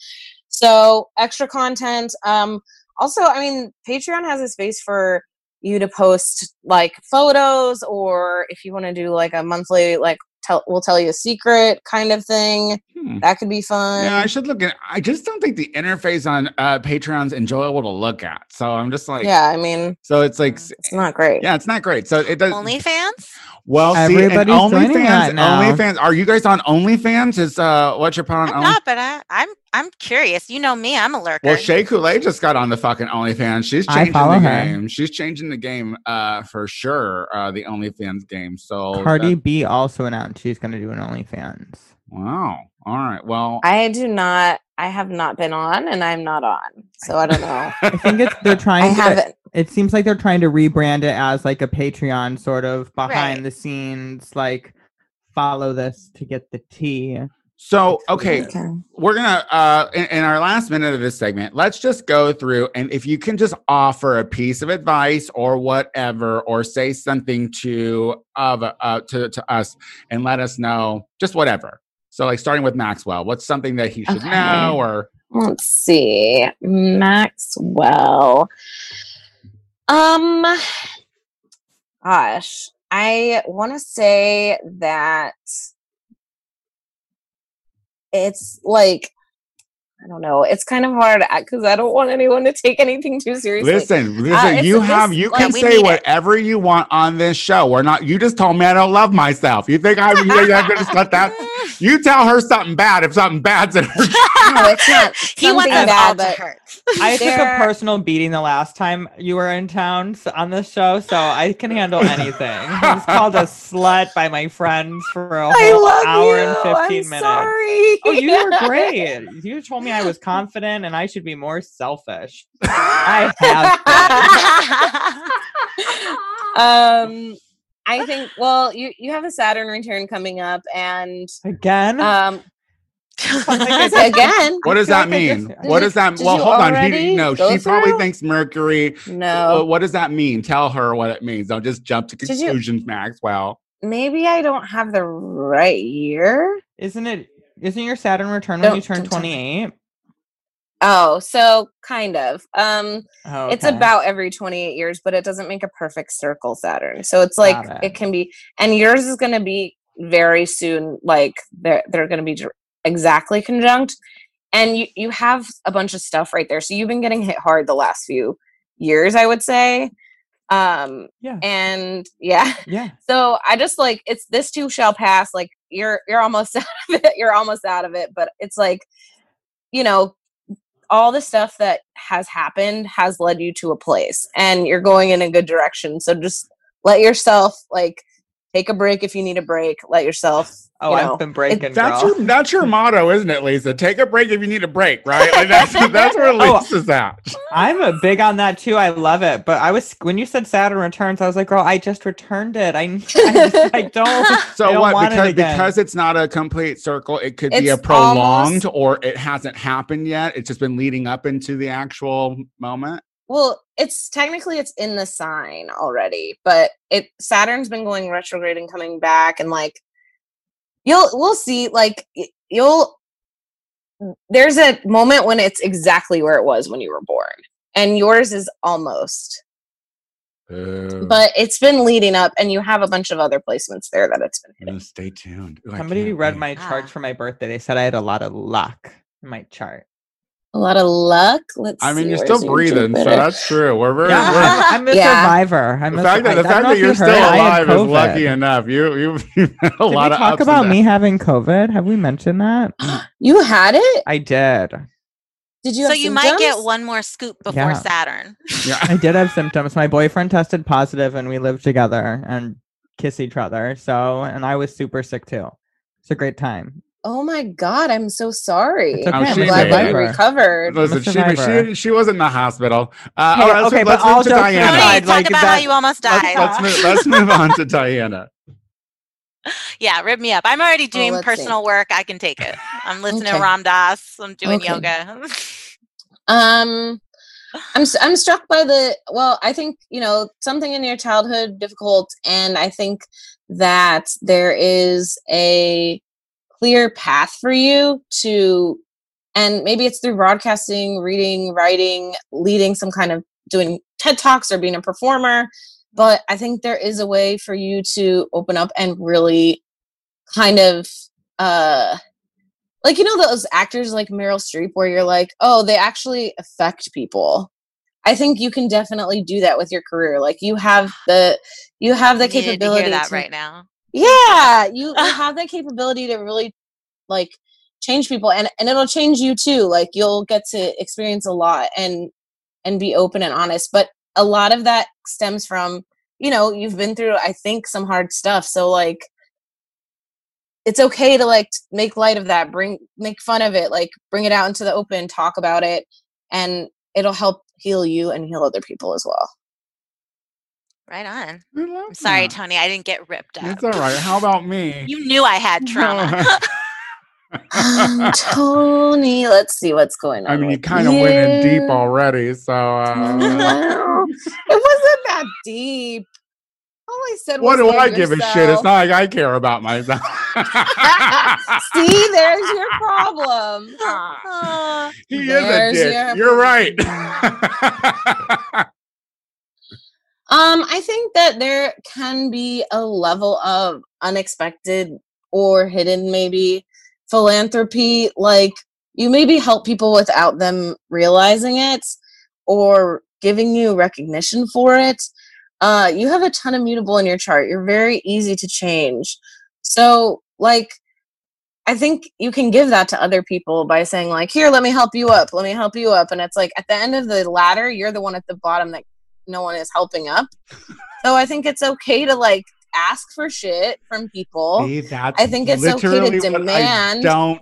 so extra content um also i mean patreon has a space for you to post like photos or if you want to do like a monthly like tell we'll tell you a secret kind of thing hmm. that could be fun
yeah i should look at i just don't think the interface on uh patreon's enjoyable to look at so i'm just like
yeah i mean
so it's like
it's not great
yeah it's not great so it does
onlyfans
well, Everybody's see, OnlyFans, OnlyFans. Are you guys on OnlyFans? Is uh, what you're on?
I'm not, but I, I'm I'm curious. You know me, I'm a lurker.
Well, Shea Couleé just got on the fucking OnlyFans. She's changing the her. game. She's changing the game, uh, for sure. Uh, the OnlyFans game. So
Cardi that... B also announced she's going to do an OnlyFans.
Wow. All right. Well,
I do not. I have not been on, and I'm not on, so I don't know. <laughs>
I think it's they're <laughs> trying. I to, haven't. It seems like they're trying to rebrand it as like a Patreon sort of behind right. the scenes, like follow this to get the tea.
So, okay, okay. we're gonna uh in, in, our last minute of this segment, let's just go through and if you can just offer a piece of advice or whatever, or say something to of uh to to us and let us know just whatever. So, like starting with Maxwell, what's something that he should okay. know or
let's see, Maxwell. Um, gosh, I want to say that it's like I don't know. It's kind of hard because I don't want anyone to take anything too seriously.
Listen, listen. Uh, you have you can say whatever it. you want on this show. We're not. You just told me I don't love myself. You think I'm, you're going to just let that? <laughs> You tell her something bad if something bad's in her. <laughs> <laughs> no,
it's not. he wants us all to hurt. <laughs>
I took a personal beating the last time you were in town on this show, so I can handle anything. I was called a slut by my friends for a whole hour you. and 15 I'm minutes. Sorry. Oh, you were great. You told me I was confident and I should be more selfish. I
have. um I think well, you you have a Saturn return coming up and
again.
Um <laughs> again.
What does that mean? What does that? Well, hold on. He, no, she through? probably thinks Mercury.
No.
What does that mean? Tell her what it means. Don't just jump to conclusions, you, Maxwell.
Maybe I don't have the right year.
Isn't it? Isn't your Saturn return when you turn twenty eight?
Oh, so kind of. Um oh, okay. it's about every 28 years, but it doesn't make a perfect circle Saturn. So it's like it. it. can be and yours is going to be very soon like they're they're going to be exactly conjunct and you you have a bunch of stuff right there. So you've been getting hit hard the last few years, I would say. Um yeah. and yeah.
Yeah. <laughs>
So I just like it's this too shall pass like you're you're almost <laughs> out of it. You're almost out of it, but it's like you know, all the stuff that has happened has led you to a place and you're going in a good direction. So just let yourself like take a break if you need a break. Let yourself.
Oh,
you
I've been breaking,
That's
girl.
your that's your motto, isn't it, Lisa? Take a break if you need a break, right? Like that's <laughs> that's where
Oh.
Lisa's at.
I'm a big on that too. I love it. But I was when you said Saturn returns, I was like, girl, I just returned it. I <laughs> I, I <laughs> don't. I
So
don't
what?
want it
Because
again.
because it's not a complete circle, it could be a prolonged,
almost-
or it hasn't happened yet. It's just been leading up into the actual moment.
Well, it's technically it's in the sign already, but it Saturn's been going retrograde and coming back, and like you'll we'll see. Like you'll there's a moment when it's exactly where it was when you were born, and yours is almost.
Ooh.
But it's been leading up, and you have a bunch of other placements there that it's been hitting.
stay tuned. Ooh,
Somebody read
wait.
my chart
Ah.
for my birthday. They said I had a lot of luck in my chart.
A lot of luck. Let's.
I mean,
see,
you're still
your
breathing, so that's true. We're very.
Yeah,
we're-
I'm, <laughs> I'm a
Yeah.
survivor. I'm
the
a
fact that the fact that you're
you
still
heard, I had
alive is lucky enough. You you <laughs> you've had a
Did
lot
we
of
talk
ups
about me having COVID? Have we mentioned that? <gasps>
You had it?
I did.
Did you?
so
have
you might get one more scoop before
Yeah.
Saturn.
Yeah.
I did have <laughs> symptoms. My boyfriend tested positive and we lived together and kiss each other. So, and I was super sick too. It's a great time.
Oh my god, I'm so sorry.
Okay,
I'm
I'm glad that you recovered.
Listen, she, she she was in the hospital. Uh,
Hey,
all right, let's,
okay,
let's
but all
move to Diana.
Tony,
aside,
talk
like
about how you almost
Let's,
died.
let's move, let's move on to Diana. <laughs>
yeah, rip me up. I'm already doing
let's see.
personal work. I can take it. I'm listening
Okay.
to Ram Dass. I'm doing
Okay.
yoga. <laughs>
Um, I'm s- I'm struck by the well. I think you know something in your childhood difficult, and I think that there is a clear path for you to, and maybe it's through broadcasting, reading, writing, leading some kind of doing TED talks or being a performer. But I think there is a way for you to open up and really kind of uh like you know those actors like Meryl Streep where you're like, oh, they actually affect people. I think you can definitely do that with your career. Like you have the you have the
I to
capability
hear that
to-
right now.
Yeah, you, you <laughs> have that capability to really like change people and and it'll change you too. Like you'll get to experience a lot and and be open and honest, but a lot of that stems from, you know, you've been through I think some hard stuff. So like it's okay to like make light of that bring make fun of it like bring it out into the open talk about it and it'll help heal you and heal other people as well
Right on.
I love
I'm sorry,
that.
Tony. I didn't get ripped up.
It's all right. How about me?
You knew I had trauma.
um, <laughs> <laughs> tony let's see what's going on
I mean, you kind of went in deep already, so. Uh,
Well, <laughs> it wasn't that deep all i said
what
was
do I give a shit? It's not like I care about myself.
see there's your problem
Uh,
he is a
There's
dick.
your
You're right.
Um, I think that there can be a level of unexpected or hidden maybe philanthropy. Like you maybe help people without them realizing it or giving you recognition for it. Uh, you have a ton of mutable in your chart. You're very easy to change. So, like, I think you can give that to other people by saying, like, here, let me help you up. Let me help you up. And it's like at the end of the ladder, you're the one at the bottom that no one is helping up. So I think it's okay to like ask for shit from people.
See,
I think it's okay to demand-
don't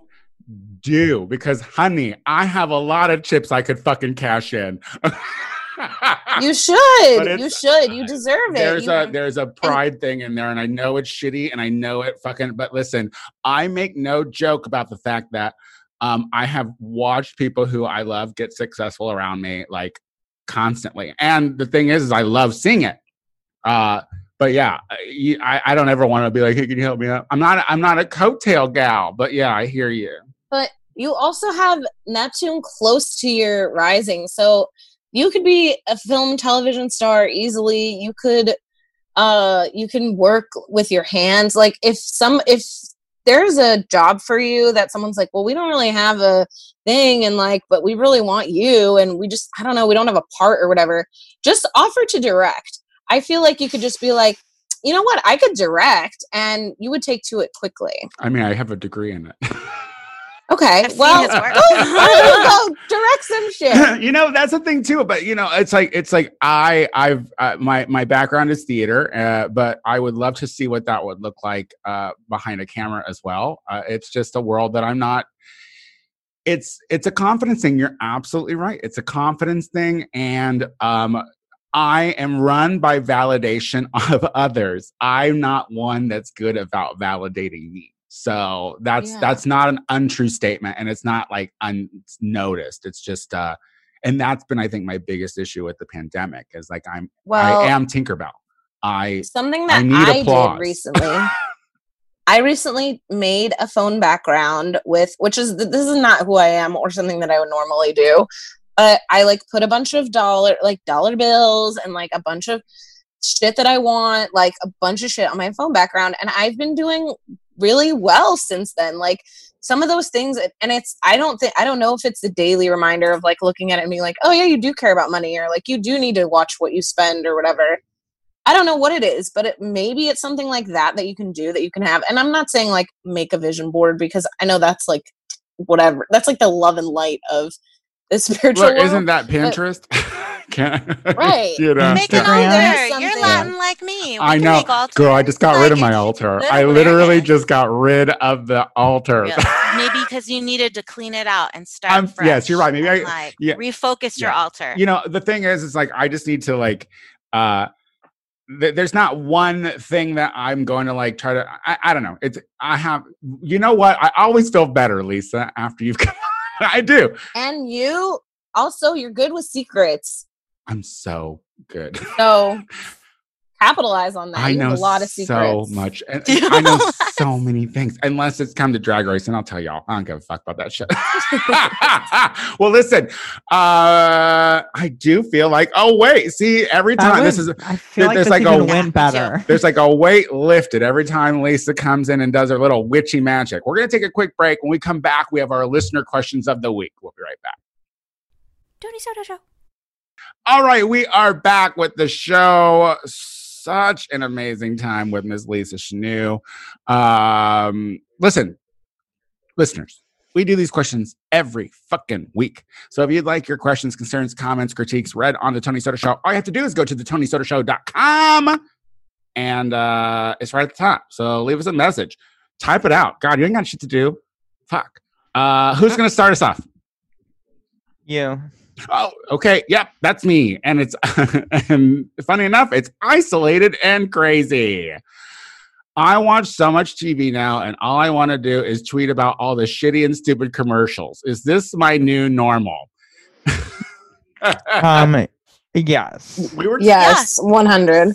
do because, honey, I have a lot of chips I could fucking cash in. <laughs>
You should. You should. You deserve it.
there's a there's a pride thing in there and i know it's shitty and i know it fucking but listen i make no joke about the fact that um i have watched people who i love get successful around me like constantly and the thing is is i love seeing it uh but yeah I- i, don't ever want to be like hey can you help me out i'm not i'm not a coattail gal but yeah i hear you But
you also have Neptune close to your rising. So you could be a film television star easily. You could uh you can work with your hands. Like if some if there's a job for you that someone's like, well, we don't really have a thing and like, but we really want you and we just I don't know, we don't have a part or whatever. Just offer to direct. I feel like you could just be like, you know what, I could direct and you would take to it quickly.
i mean i have a degree in it <laughs>
Okay,
I've
well,
his
go, <laughs> go direct some shit. <laughs>
you know that's the thing too but you know it's like it's like i i've uh, my my background is theater uh, but i would love to see what that would look like uh behind a camera as well. Uh, it's just a world that i'm not it's it's a confidence thing you're absolutely right it's a confidence thing and um i am run by validation <laughs> of others. I'm not one that's good about validating me so that's
Yeah.
that's not an untrue statement and it's not like unnoticed it's just uh and that's been i think my biggest issue with the pandemic is like i'm
Well,
i am tinkerbell i
something
I
that
need
I, did recently. <laughs> I recently made a phone background with, which is this is not who I am or something that I would normally do. But I like put a bunch of dollar, like dollar bills, and like a bunch of shit that I want, like a bunch of shit on my phone background, and I've been doing really well since then. Like some of those things, and it's I don't think I don't know if it's the daily reminder of like looking at it and being like, oh yeah, you do care about money, or like you do need to watch what you spend or whatever. I don't know what it is, but it maybe it's something like that that you can do that you can have. And I'm not saying like make a vision board because I know that's like whatever. That's like the love and light of the spiritual
look
world.
isn't that pinterest <laughs> Can-
Right.
you know,
make an altar. You're
Something.
Latin like me. We
I know. Girl, I just got rid of my altar.
good
I literally just got rid of the altar.
Yeah. Maybe because you needed to clean it out and start
I'm-
fresh.
yes, you're right. Maybe
and,
I-
like
yeah.
refocus your
Yeah.
altar.
you know the thing is it's like i just need to like uh th- there's not one thing that i'm going to like try to I, I don't know it's i have you know what i always feel better lisa after you've <laughs> come i do
and you also you're good with secrets.
i'm so good
So <laughs> capitalize on that.
i
You
know
a lot of secrets.
so much and and <laughs> i know so many things unless it's come to drag race and i'll tell y'all i don't give a fuck about that shit <laughs> well listen uh i do feel like oh wait see every
That
time this is
I feel like
there's
this
like
even
a-
win
Yeah,
better.
There's like a weight lifted every time Lisa comes in and does her little witchy magic. We're going to take a quick break. When we come back, we have our listener questions of the week. We'll be right back.
Tony Soto Show.
All right, we are back with the show. Such an amazing time with Miss Lisa Chanu. Um, listen, listeners, we do these questions every fucking week. So if you'd like your questions, concerns, comments, critiques read on the Tony Soto Show, all you have to do is go to the TonySotoShow.com and uh, it's right at the top. So leave us a message. Type it out. God, you ain't got shit to do. Fuck. Uh, who's going to start us off?
You.
Oh, okay. Yep, that's me. And it's <laughs> and funny enough, it's isolated and crazy. I watch so much TV now, and all I want to do is tweet about all the shitty and stupid commercials. Is this my new normal? <laughs>
Um. yes.
we were
Yes, one hundred.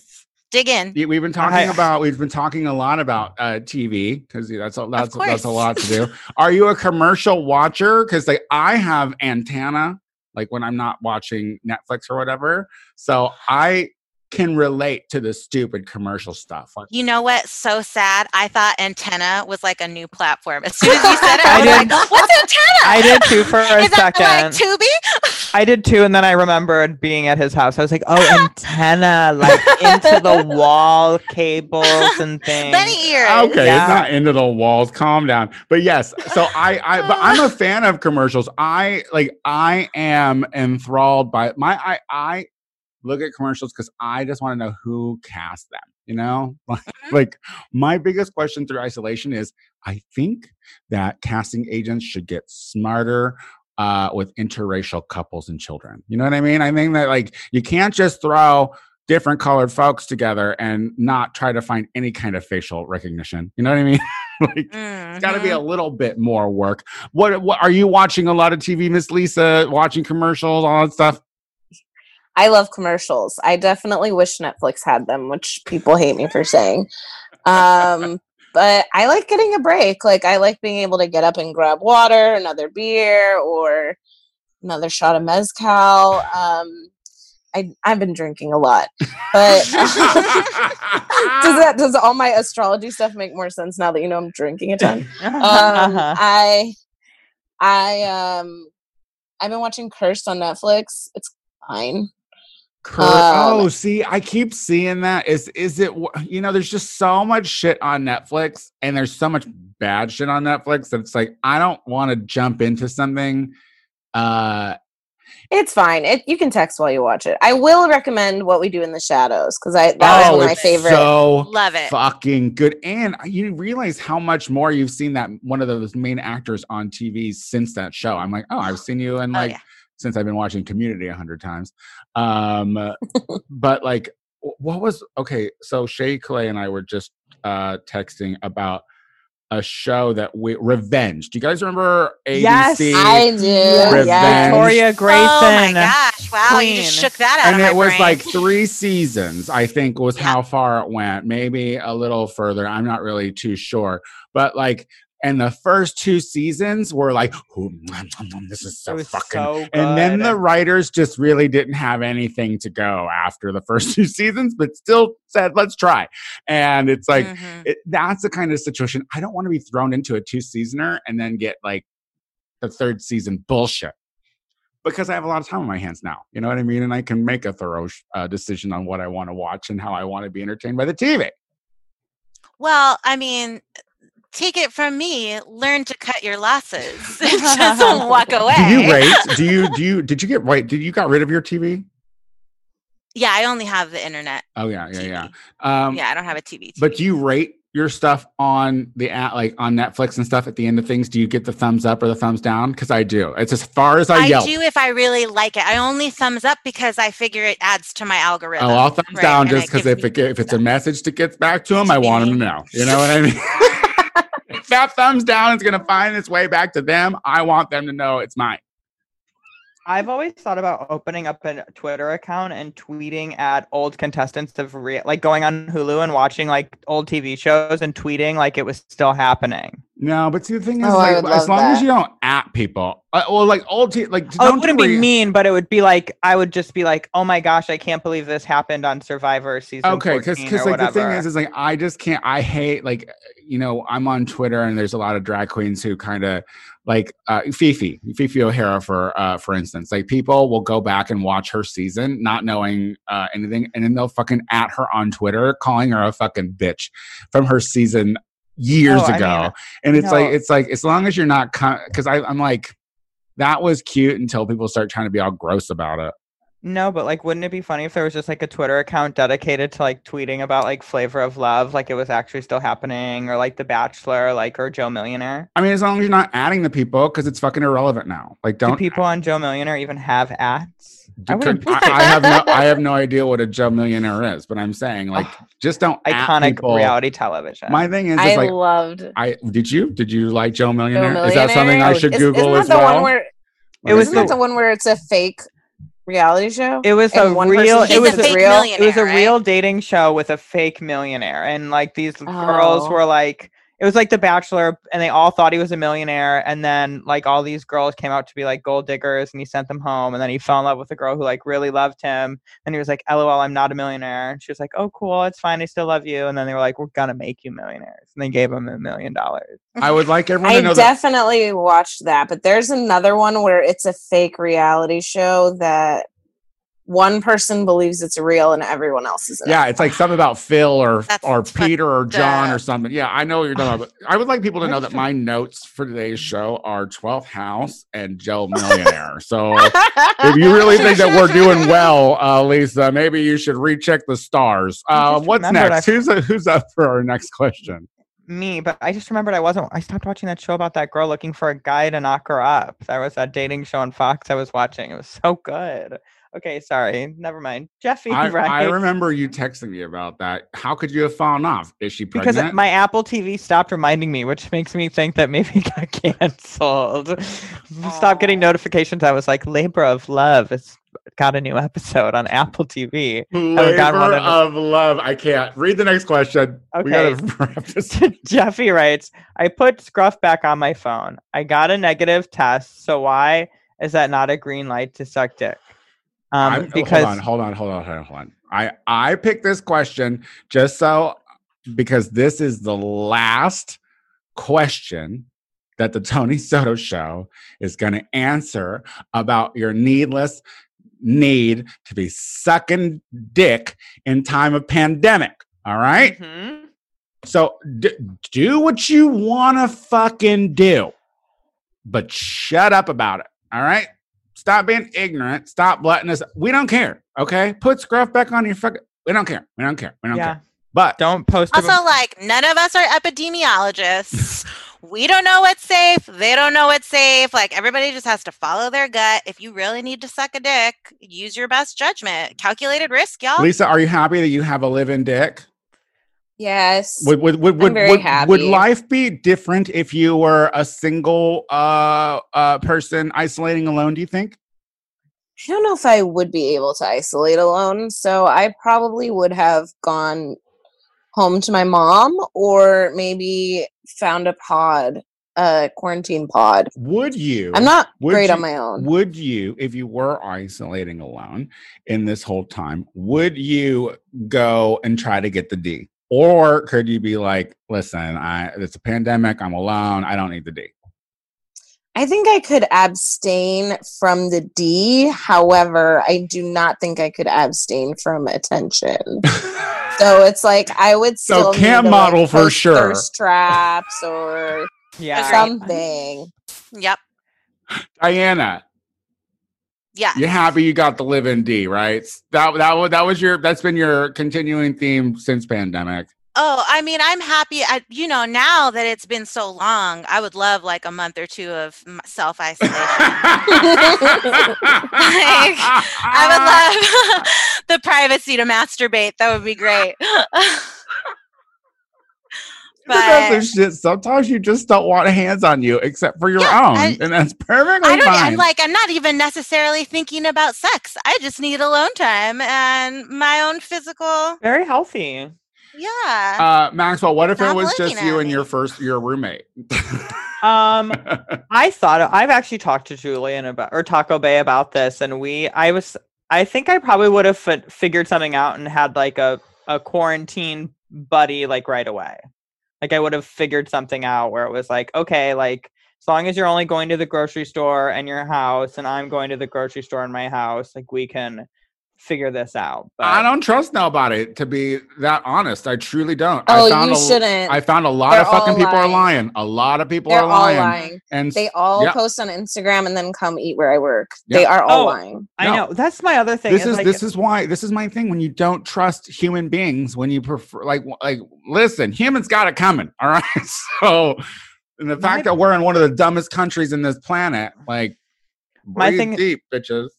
Dig in.
We've been talking
I-
about we've been talking a lot about uh, TV because that's a, that's that's a lot to do. Are you a commercial watcher? Because like I have antenna, like when I'm not watching Netflix or whatever, so I can relate to the stupid commercial stuff.
You know what's so sad? I thought antenna was like a new platform. As soon as you said it, <laughs> I,
I
was
did-
like, "What's antenna?"
I did too for a <laughs>
Is that
second.
like Tubi?
I did too, and then I remembered being at his house. I was like, "Oh, <laughs> antenna, like into the wall cables and <laughs> things."
Bunny ears.
okay,
Yeah.
it's not into the walls. Calm down. But yes, so I, I, but I'm a <laughs> fan of commercials. I like, I am enthralled by my, I, I look at commercials because I just want to know who cast them. You know, like, mm-hmm. like my biggest question through isolation is, I think that casting agents should get smarter. Uh, with interracial couples and children, you know what I mean. I think that like you can't just throw different colored folks together and not try to find any kind of facial recognition. You know what I mean? <laughs> like it's got to be a
Mhm.
little bit more work. What what are you watching a lot of TV, Miss Lisa? Watching commercials, all that stuff.
I love commercials. I definitely wish Netflix had them, which people hate me for saying. Um, but I like getting a break. Like I like being able to get up and grab water, another beer, or another shot of mezcal. Um, I I've been drinking a lot, but <laughs> does that does all my astrology stuff make more sense now that you know I'm drinking a ton? <laughs> um,
Uh-huh.
I I um I've been watching Cursed on Netflix. It's fine.
Kurt,
Um,
oh, see, I keep seeing that. Is is it? You know, there's just so much shit on Netflix, and there's so much bad shit on Netflix that it's like I don't want to jump into something. Uh,
It's fine. It you can text while you watch it. I will recommend what we do in the shadows because I that
oh,
was my favorite.
so
Love it.
fucking good. And you realize how much more you've seen that one of those main actors on TV since that show. I'm like, oh, I've seen you in
Oh,
like
yeah.
Since I've been watching Community a hundred times. Um, <laughs> but like, what was okay? So Shea Couleé and I were just uh texting about a show that we Revenge. Do you guys remember ABC?
Yes,
I do.
Revenge.
Yes.
Victoria Grayson.
Oh my gosh! Wow, you just shook that out
and
of my
it was
brain.
like three seasons i think was
Yeah.
how far it went maybe a little further i'm not really too sure but like and the first two seasons were like "Ooh, mwah, mwah, mwah, this is so fucking
so
and then the writers just really didn't have anything to go after the first <laughs> two seasons but still said let's try and it's like
Mhm.
it, that's the kind of situation I don't want to be thrown into a two seasoner and then get like the third season bullshit because I have a lot of time on my hands now. You know what I mean? And I can make a thorough uh, decision on what I want to watch and how I want to be entertained by the TV.
Well, I mean, take it from me. Learn to cut your losses. <laughs> Just don't <laughs> walk away.
Do you rate? Do you <laughs> do you did you get right? Did you got rid of your TV?
Yeah, I only have the internet.
Oh yeah, yeah,
TV.
yeah. Um,
yeah, I don't have a TV.
But do you rate your stuff on the app, like on Netflix and stuff? At the end of things, do you get the thumbs up or the thumbs down? Because I do. It's as far as I,
I
yelp.
do if I really like it. I only thumbs up because I figure it adds to my algorithm.
Oh, I'll thumbs
right,
down
and
just because if it, if it's a message that gets back to them, I want them to know. You know what I mean? That thumbs down is going to find its way back to them, I want them to know it's mine.
I've always thought about opening up a Twitter account and tweeting at old contestants of real, like going on Hulu and watching like old TV shows and tweeting like it was still happening.
No, but see, the thing is,
Oh,
like, as
love
long as you don't at people, uh, well, like old, t- like
Oh,
don't
it wouldn't
do
be mean, but it would be like I would just be like, "Oh my gosh, I can't believe this happened on Survivor season."
Okay, because because
or
like the thing is, is like I just can't. I hate like you know I'm on Twitter and there's a lot of drag queens who kind of like uh, Phi Phi Fifi O'Hara for uh, for instance. Like people will go back and watch her season not knowing uh, anything, and then they'll fucking at her on Twitter calling her a fucking bitch from her season years
Oh, I
ago.
mean,
and it's like it's like as long as you're not because I I'm like that was cute until people start trying to be all gross about it.
No, but like, wouldn't it be funny if there was just like a Twitter account dedicated to like tweeting about like Flavor of Love, like it was actually still happening, or like The Bachelor, like or Joe Millionaire?
I mean, as long as you're not adding the people because it's fucking irrelevant now. Like,
Do
don't
people on Joe Millionaire even have ads? I
could- I, <laughs> I have no I have no idea what a Joe Millionaire is, but I'm saying <sighs> like just don't at
Iconic
people.
reality television.
My thing is, is
I
like
loved
I did you did you like Joe
Joe
Millionaire? Is that something I should
Is-
Google
isn't
as
that the
well?
One where,
It was
isn't that
the-
the one where it's a fake reality show?
It was
And
a
one
real. It was
a
a real. It was a
right?
real dating show with a fake millionaire, and like these girls
Oh.
were like, it was like The Bachelor, and they all thought he was a millionaire, and then like all these girls came out to be like gold diggers, and he sent them home, and then he fell in love with a girl who like really loved him, and he was like, "LOL, I'm not a millionaire," and she was like, "Oh, cool, it's fine, I still love you," and then they were like, "We're gonna make you millionaires," and they gave him a million dollars.
I would like everyone
I
to know that
definitely watched that, but there's another one where it's a fake reality show that one person believes it's real and everyone else is.
yeah, it's like something about Phil or
That's
or Peter or John or something. Yeah, I know what you're talking about. But I would like people to know that my notes for today's show are 12th House and Joe Millionaire. So if you really think that we're doing well, uh, Lisa, maybe you should recheck the stars. Uh, what's next?
I-
Who's who's up for our next question?
me, but I just remembered I wasn't. I stopped watching that show about that girl looking for a guy to knock her up. There was that dating show on Fox I was watching. It was so good. Okay, sorry. Never mind. Jeffy,
I? <laughs> I remember you texting me about that. How could you have fallen off? Is she pregnant?
because my Apple TV stopped reminding me, which makes me think that maybe it got <laughs> canceled. Stop getting notifications. I was like, Labor of Love. It's got a new episode on Apple TV. haven't gotten one
Labor of love. I can't read the next question. We
Okay. <laughs> Jeffy writes, I put Scruff back on my phone. I got a negative test, so why is that not a green light to suck dick? Um,
I'm-
because
hold on, hold on, hold on, hold on, hold on. I I picked this question just so because this is the last question that the <laughs> Tony Soto show is going to answer about your needless need to be sucking dick in time of pandemic. All right?
Mhm.
So d- do what you want to fucking do, but shut up about it. All right? Stop being ignorant. Stop letting us. We don't care. Okay? Put scruff back on your fucking. We don't care. We don't care. We don't
Yeah.
care. But
Don't post. a-
Also, like, none of us are epidemiologists. <laughs> we don't know what's safe. They don't know what's safe. Like, everybody just has to follow their gut. If you really need to suck a dick, use your best judgment. Calculated risk, y'all.
Lisa, are you happy that you have a live-in dick?
Yes.
Would would would
I'm
would,
very
would, would life be different if you were a single uh uh person isolating alone? Do you think?
I don't know if I would be able to isolate alone, so I probably would have gone home to my mom or maybe found a pod, a quarantine pod.
Would you?
I'm not great on my own.
Would you, if you were isolating alone in this whole time, would you go and try to get the D? Or could you be like, listen, I it's a pandemic, I'm alone, I don't need the D.
I think I could abstain from the D. However, I do not think I could abstain from attention. So it's like I would <laughs>
So
still
cam
need to, like,
model for sure.
thirst traps or
yeah.
Agreed.
something.
Yep.
Diana,
Yeah.
you're happy you got the live in D, right? That that was that was your that's been your continuing theme since pandemic.
Oh, I mean, I'm happy. I, you know, now that it's been so long, I would love like a month or two of self isolation. <laughs> I would love <laughs> the privacy to masturbate. That would be great. <laughs>
Because
but
shit, sometimes you just don't want hands on you except for your
Yeah,
own,
I-
and that's perfectly
I don't.
fine.
I'm like, I'm not even necessarily thinking about sex. I just need alone time and my own physical.
Very healthy.
Yeah.
uh, Maxwell, what if it was just you
at
and your first your roommate?
Um, <laughs> I thought I've actually talked to Julian about or Taco Bay about this, and we I was I think I probably would have fi- figured something out and had like a a quarantine buddy like right away. Like I would have figured something out where it was like okay, like as long as you're only going to the grocery store and your house, and I'm going to the grocery store in my house, like we can figure this out. But
I don't trust nobody to be that honest. I truly don't.
Oh,
I found
you
a,
shouldn't.
I found a lot
They're
of fucking
all
people are
lying.
lying. A lot of people
They're
are
all
lying.
lying.
And
They all
yeah.
post on Instagram and then come eat where I work. They are all
Oh,
lying.
I
No.
know that's my other thing.
this is
like,
this is why this is my thing when you don't trust human beings when you prefer like like listen humans got it coming all right <laughs> so and the
My-
fact that we're in one of the dumbest countries in this planet like
My
breathe
thing-
deep bitches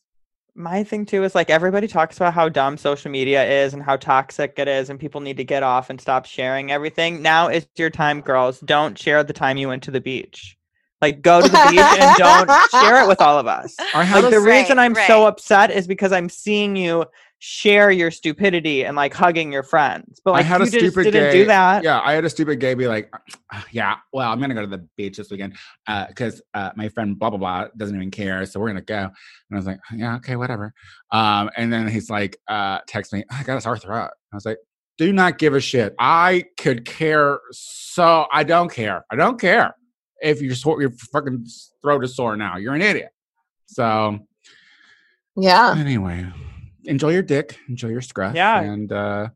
my thing too is like everybody talks about how dumb social media is and how toxic it is and people need to get off and stop sharing everything. Now is your time girls. Don't share the time you went to the beach. Like go to the beach and don't <laughs> share it with all of us. Like
a,
the reason i'm so upset is because i'm seeing you share your stupidity and like hugging your friends. But
I
like
had a
you just
stupid
didn't
gay-
do that.
Yeah I had a stupid gay be like <clears throat> yeah well I'm gonna go to the beach this weekend uh because uh my friend blah blah blah doesn't even care so we're gonna go. And I was like yeah okay whatever. Um and then he's like uh text me I got a sore throat I was like do not give a shit. I could care so I don't care. I don't care if your sore your fucking throat is sore now. You're an idiot. So
Yeah.
anyway enjoy your dick enjoy your scruff
Yeah.
and uh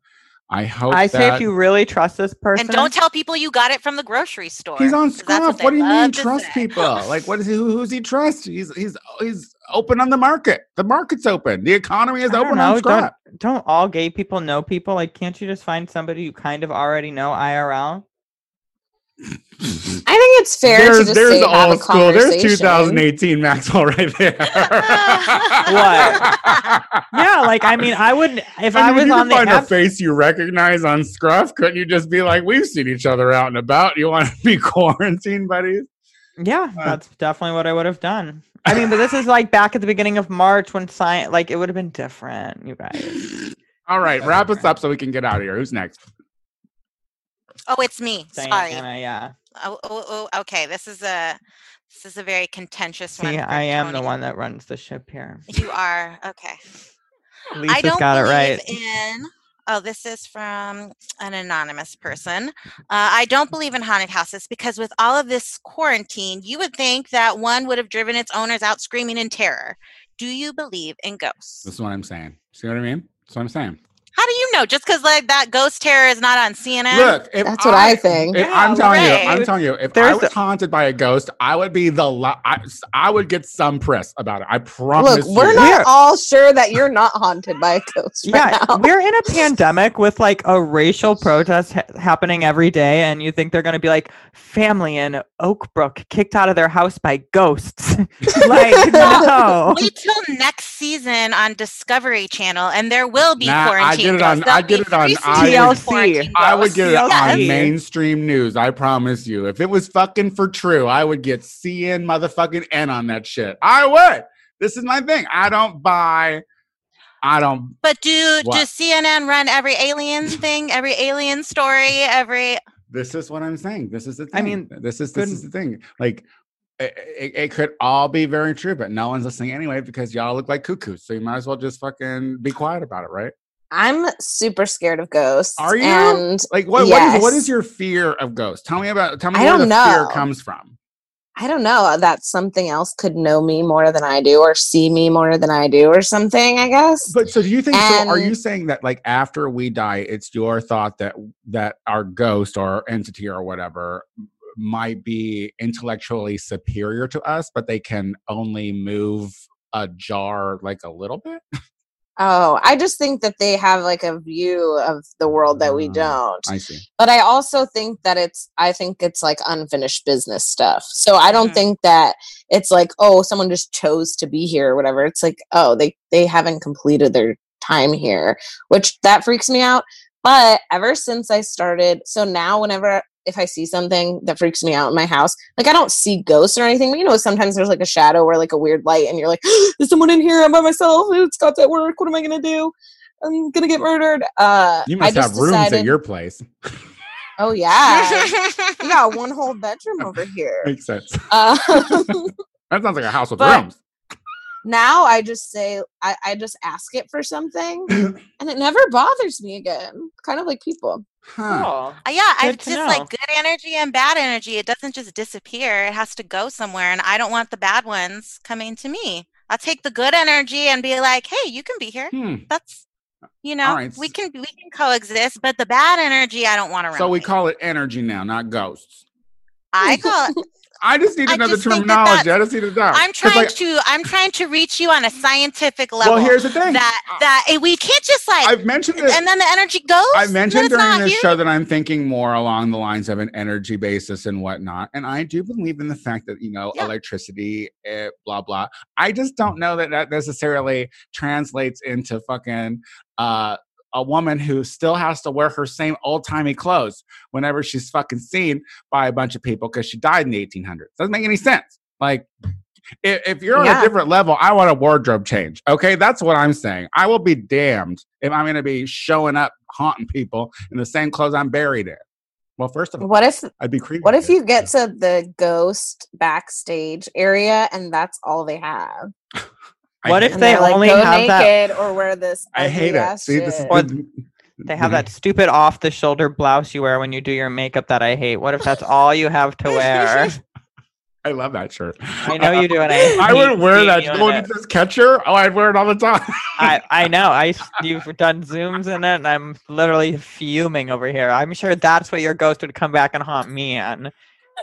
I hope
i say
that-
if you really trust this person
and don't tell people you got it from the grocery store.
He's on scruff.
they
What, do you mean trust
say.
people? <laughs> Like, what is he? Who, who's he trust? He's he's he's open on the market. The market's open. The economy is
I
open on scruff.
don't, don't all gay people know people? Like, can't you just find somebody you kind of already know IRL?
I think it's fair to
There's
just
there's
say
the
have a
old school. There's 2018 Maxwell right there. <laughs>
What? <laughs> Yeah, like I mean, I would if I,
I mean,
was
you
on the
find
app.
a face you recognize on Scruff, couldn't you just be like, "We've seen each other out and about. You want to be <laughs> quarantine buddies?"
Yeah,
Uh,
that's definitely what I would have done. I mean, but this is like back at the beginning of March when science, like it would have been different, you guys.
All right, wrap us up so we can get out of here. Who's next?
Oh, it's me. Sorry.
Diana, yeah.
Oh, oh, oh, okay. This is a this is a very contentious one.
See,
for
I am the one that runs the ship here.
You are okay.
Lisa's
I don't
got it
believe
right.
in. Oh, this is from an anonymous person. Uh, I don't believe in haunted houses because with all of this quarantine, you would think that one would have driven its owners out screaming in terror. Do you believe in ghosts?
This is what I'm saying. See what I mean? That's what I'm saying.
How do you know? Just because like that ghost terror is not on CNN?
Look, if
That's what I think.
If,
Yeah,
I'm telling you, I'm telling you, if I was
a-
haunted by a ghost, I would be the. la- I, I would get some press about it. I promise.
Look, we're
you.
not
We're-
all sure that you're not haunted by a ghost right
Yeah,
now.
we're in a <laughs> pandemic with like a racial protest ha- happening every day, and you think they're going to be like family in Oakbrook kicked out of their house by ghosts? <laughs> like, <laughs> no.
Wait till next season on Discovery Channel, and there will be
Nah,
quarantine
get it on-
There'll
I get it on-
three
I
seasons
would-
I would
ghosts.
get it on mainstream news. I promise you. If it was fucking for true, I would get CN motherfucking N on that shit. I would. This is my thing. I don't buy. I don't.
But do
What?
does CNN run every alien <laughs> thing, every alien story, every?
This is what I'm saying. This is the thing.
I mean,
this is this is the thing. Like, it, it, it could all be very true, but no one's listening anyway because y'all look like cuckoos. So you might as well just fucking be quiet about it, right?
I'm super scared of ghosts.
Are you?
And
Like, what what is what
Yes.
is your fear of ghosts? Tell me about. Tell me
I
where the
don't
fear
know.
comes from.
I don't know uh, that something else could know me more than I do, or see me more than I do, or something. I guess.
But so do you think? so are you saying that like after we die, it's your thought that that our ghost or entity or whatever might be intellectually superior to us, but they can only move a jar like a little bit? <laughs>
oh, I just think that they have like a view of the world that we
Ah,
don't.
I see.
but I also think that it's I think it's like unfinished business stuff. So I don't
Mhm.
think that it's like oh someone just chose to be here or whatever. It's like oh they they haven't completed their time here, which that freaks me out. But ever since I started, so now whenever if I see something that freaks me out in my house, like I don't see ghosts or anything, but you know sometimes there's like a shadow or like a weird light, and you're like, <gasps> "There's someone in here. I'm by myself. Scott's at work. What am I gonna do? I'm gonna get murdered." Uh,
You
I
must
just
have rooms at your place. <laughs>
Oh yeah, <laughs> we got one whole bedroom over here.
Makes sense.
Um, <laughs>
That sounds like a house with
But-
rooms.
Now I just say I, I just ask it for something, <clears throat> and it never bothers me again. Kind of like people.
Huh.
Oh.
Yeah, I
Good to
just
know.
like good energy and bad energy. It doesn't just disappear. It has to go somewhere, and I don't want the bad ones coming to me. I'll take the good energy and be like, "Hey, you can be here.
Hmm.
That's, you know,
right,
we can we can coexist." But the bad energy, I don't want around.
So we
me.
call it energy now, not ghosts.
I <laughs> call. it-
I just need
I
to know the
just think that
terminology.
that's-
I just need to know.
I'm trying
like,
to. I'm trying to reach you on a scientific level.
Well, here's the thing.
that that we can't just like.
I've mentioned this.
and then the energy goes.
I mentioned during this
you?
show that I'm thinking more along the lines of an energy basis and whatnot. And I do believe in the fact that, you know,
Yeah.
electricity, eh, blah, blah. I just don't know that that necessarily translates into fucking uh, a woman who still has to wear her same old timey clothes whenever she's fucking seen by a bunch of people because she died in the 1800s. Doesn't make any sense. Like, if, if you're on a different level, I want a wardrobe change. Okay, that's what I'm saying. I will be damned if I'm going to be showing up haunting people in the same clothes I'm buried in. Well, first of all,
What if
I'd be creepy.
what if you get to the ghost backstage area and that's all they have? <laughs>
What if they
like,
only
go
have that-
or wear this?
I hate it. See, this is?
Or
the-
They have that stupid off the shoulder blouse you wear when you do your makeup that I hate. What if that's all you have to wear? <laughs>
I love that shirt.
I know you do, and I <laughs>
I would
hate
wear that.
you in
When
it.
it says catcher, oh, I'd wear it all the time.
I, I <laughs> know. I you've done zooms in it, and I'm literally fuming over here. I'm sure that's what your ghost would come back and haunt me on.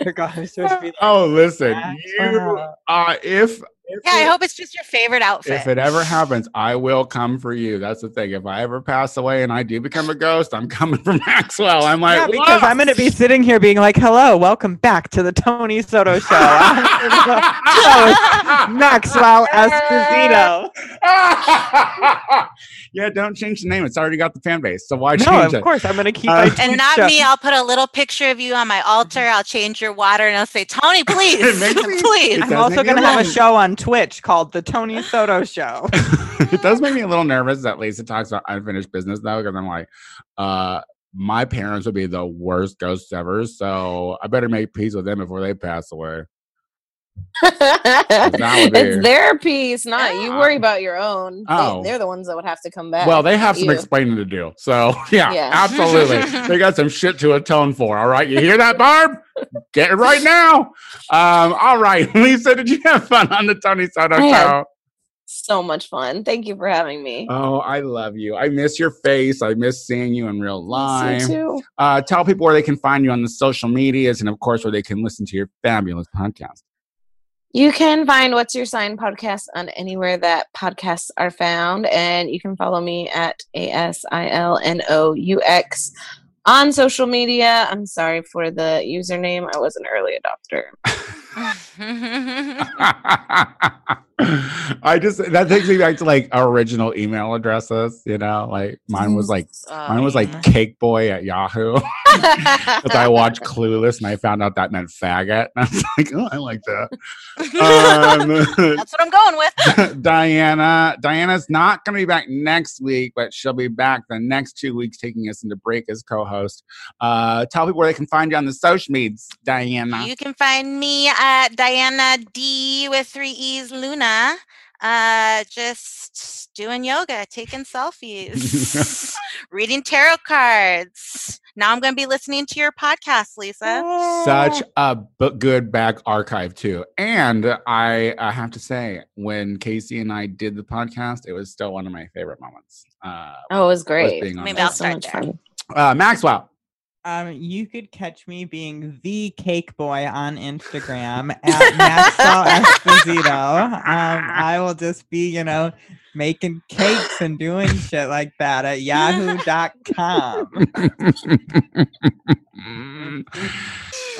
Your ghost would be like,
oh, listen, you.
what-
Uh, if if
Yeah, I hope it's just your favorite outfit.
If it ever happens, I will come for you. That's the thing. If I ever pass away and I do become a ghost, I'm coming <laughs> for Maxwell. I'm like,
yeah, because
"Whoa!"
I'm going to be sitting here being like, "Hello, welcome back to the Tony Soto Show." <laughs> I'm your host, Maxwell Esposito. <laughs>
yeah, don't change the name. It's already got the fan base. So why
No,
change it?
No, of course I'm going to keep
Uh, <laughs> And
not
show.
me. I'll put a little picture of you on my altar. I'll change your water, and I'll say, "Tony, <laughs> please,
makes <laughs>
please."
I'm also going to have a show on Twitch called The Tony Soto Show.
it does make me a little nervous that Lisa talks about unfinished business though, because I'm like, uh, my parents would be the worst ghosts ever. So I better make peace with them before they pass away. Would be-
it's <laughs> their piece, not you. Worry about your own.
Oh.
They, are the ones that would have to come back.
Well, they have some
you.
explaining to do. So <laughs> yeah,
Yeah. <laughs>
absolutely. they got some shit to atone for. All right. You hear that, Barb? Get it right now. Um, all right. Lisa, did you have fun on the Tony Soto
I had
show?
so much fun. Thank you for having me.
Oh, I love you. I miss your face. I miss seeing you in real life.
you too.
Uh, tell people where they can find you on the social medias and, of course, where they can listen to your fabulous podcast.
You can find What's Your Sign podcast on anywhere that podcasts are found. And you can follow me at A S I L N O U X on social media. I'm sorry for the username. I was an early adopter. <laughs> <laughs>
I just that takes me back to like original email addresses, you know, like mine was like mine was like cake boy at Yahoo. <laughs> Because I watched Clueless and I found out that meant faggot. And <laughs> I was like, oh, I like that. Um, <laughs>
That's what I'm going with.
Diana. Diana's not going to be back next week, but she'll be back the next two weeks, taking us into break as co-host. Uh, tell people where they can find you on the social medias, Diana.
You can find me at Diana D with three E's Luna. Uh, just doing yoga, taking selfies, <laughs> reading tarot cards. Now I'm going to be listening to your podcast, Lisa.
Such a b- good back archive too, and I, I have to say, when Casey and I did the podcast, it was still one of my favorite moments. Uh,
Oh, it was
was
great.
being on
Maybe I'll
That so much
there.
fun.
Uh, Maxwell.
Um, you could catch me being the cake boy on Instagram at Maxwell Esposito. Um, I will just be, you know, making cakes and doing shit like that at yahoo.com. <laughs>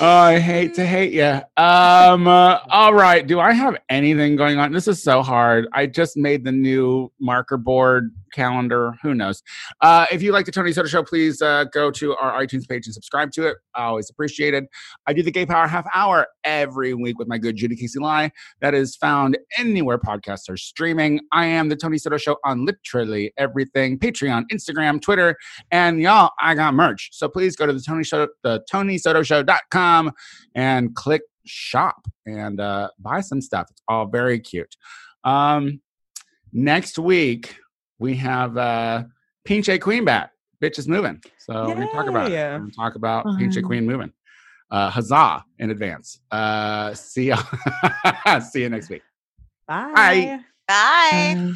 oh, I hate to hate you. Um, uh, all right. Do I have anything going on? This is so hard. I just made the new marker board calendar. Who knows? Uh, if you like the Tony Soto Show, please uh, go to our iTunes page and subscribe to it. I always appreciate it. I do the Gay Power Half Hour every week with my good Judy Casey Lai. That is found anywhere podcasts are streaming. I am the Tony Soto Show on literally everything: Patreon, Instagram, Twitter, and y'all. I got merch, so please go to the Tony Show, the TonySotoShow.com, and click shop and uh, buy some stuff. It's all very cute. Um, next week we have uh, Pinche Queen back. Bitch is moving, so we're gonna talk about it. We're gonna talk about Pinche
Uh-huh.
Queen moving. Uh, huzzah in advance. Uh, see ya. <laughs> see you next week.
Bye.
Bye.
Bye.
Um,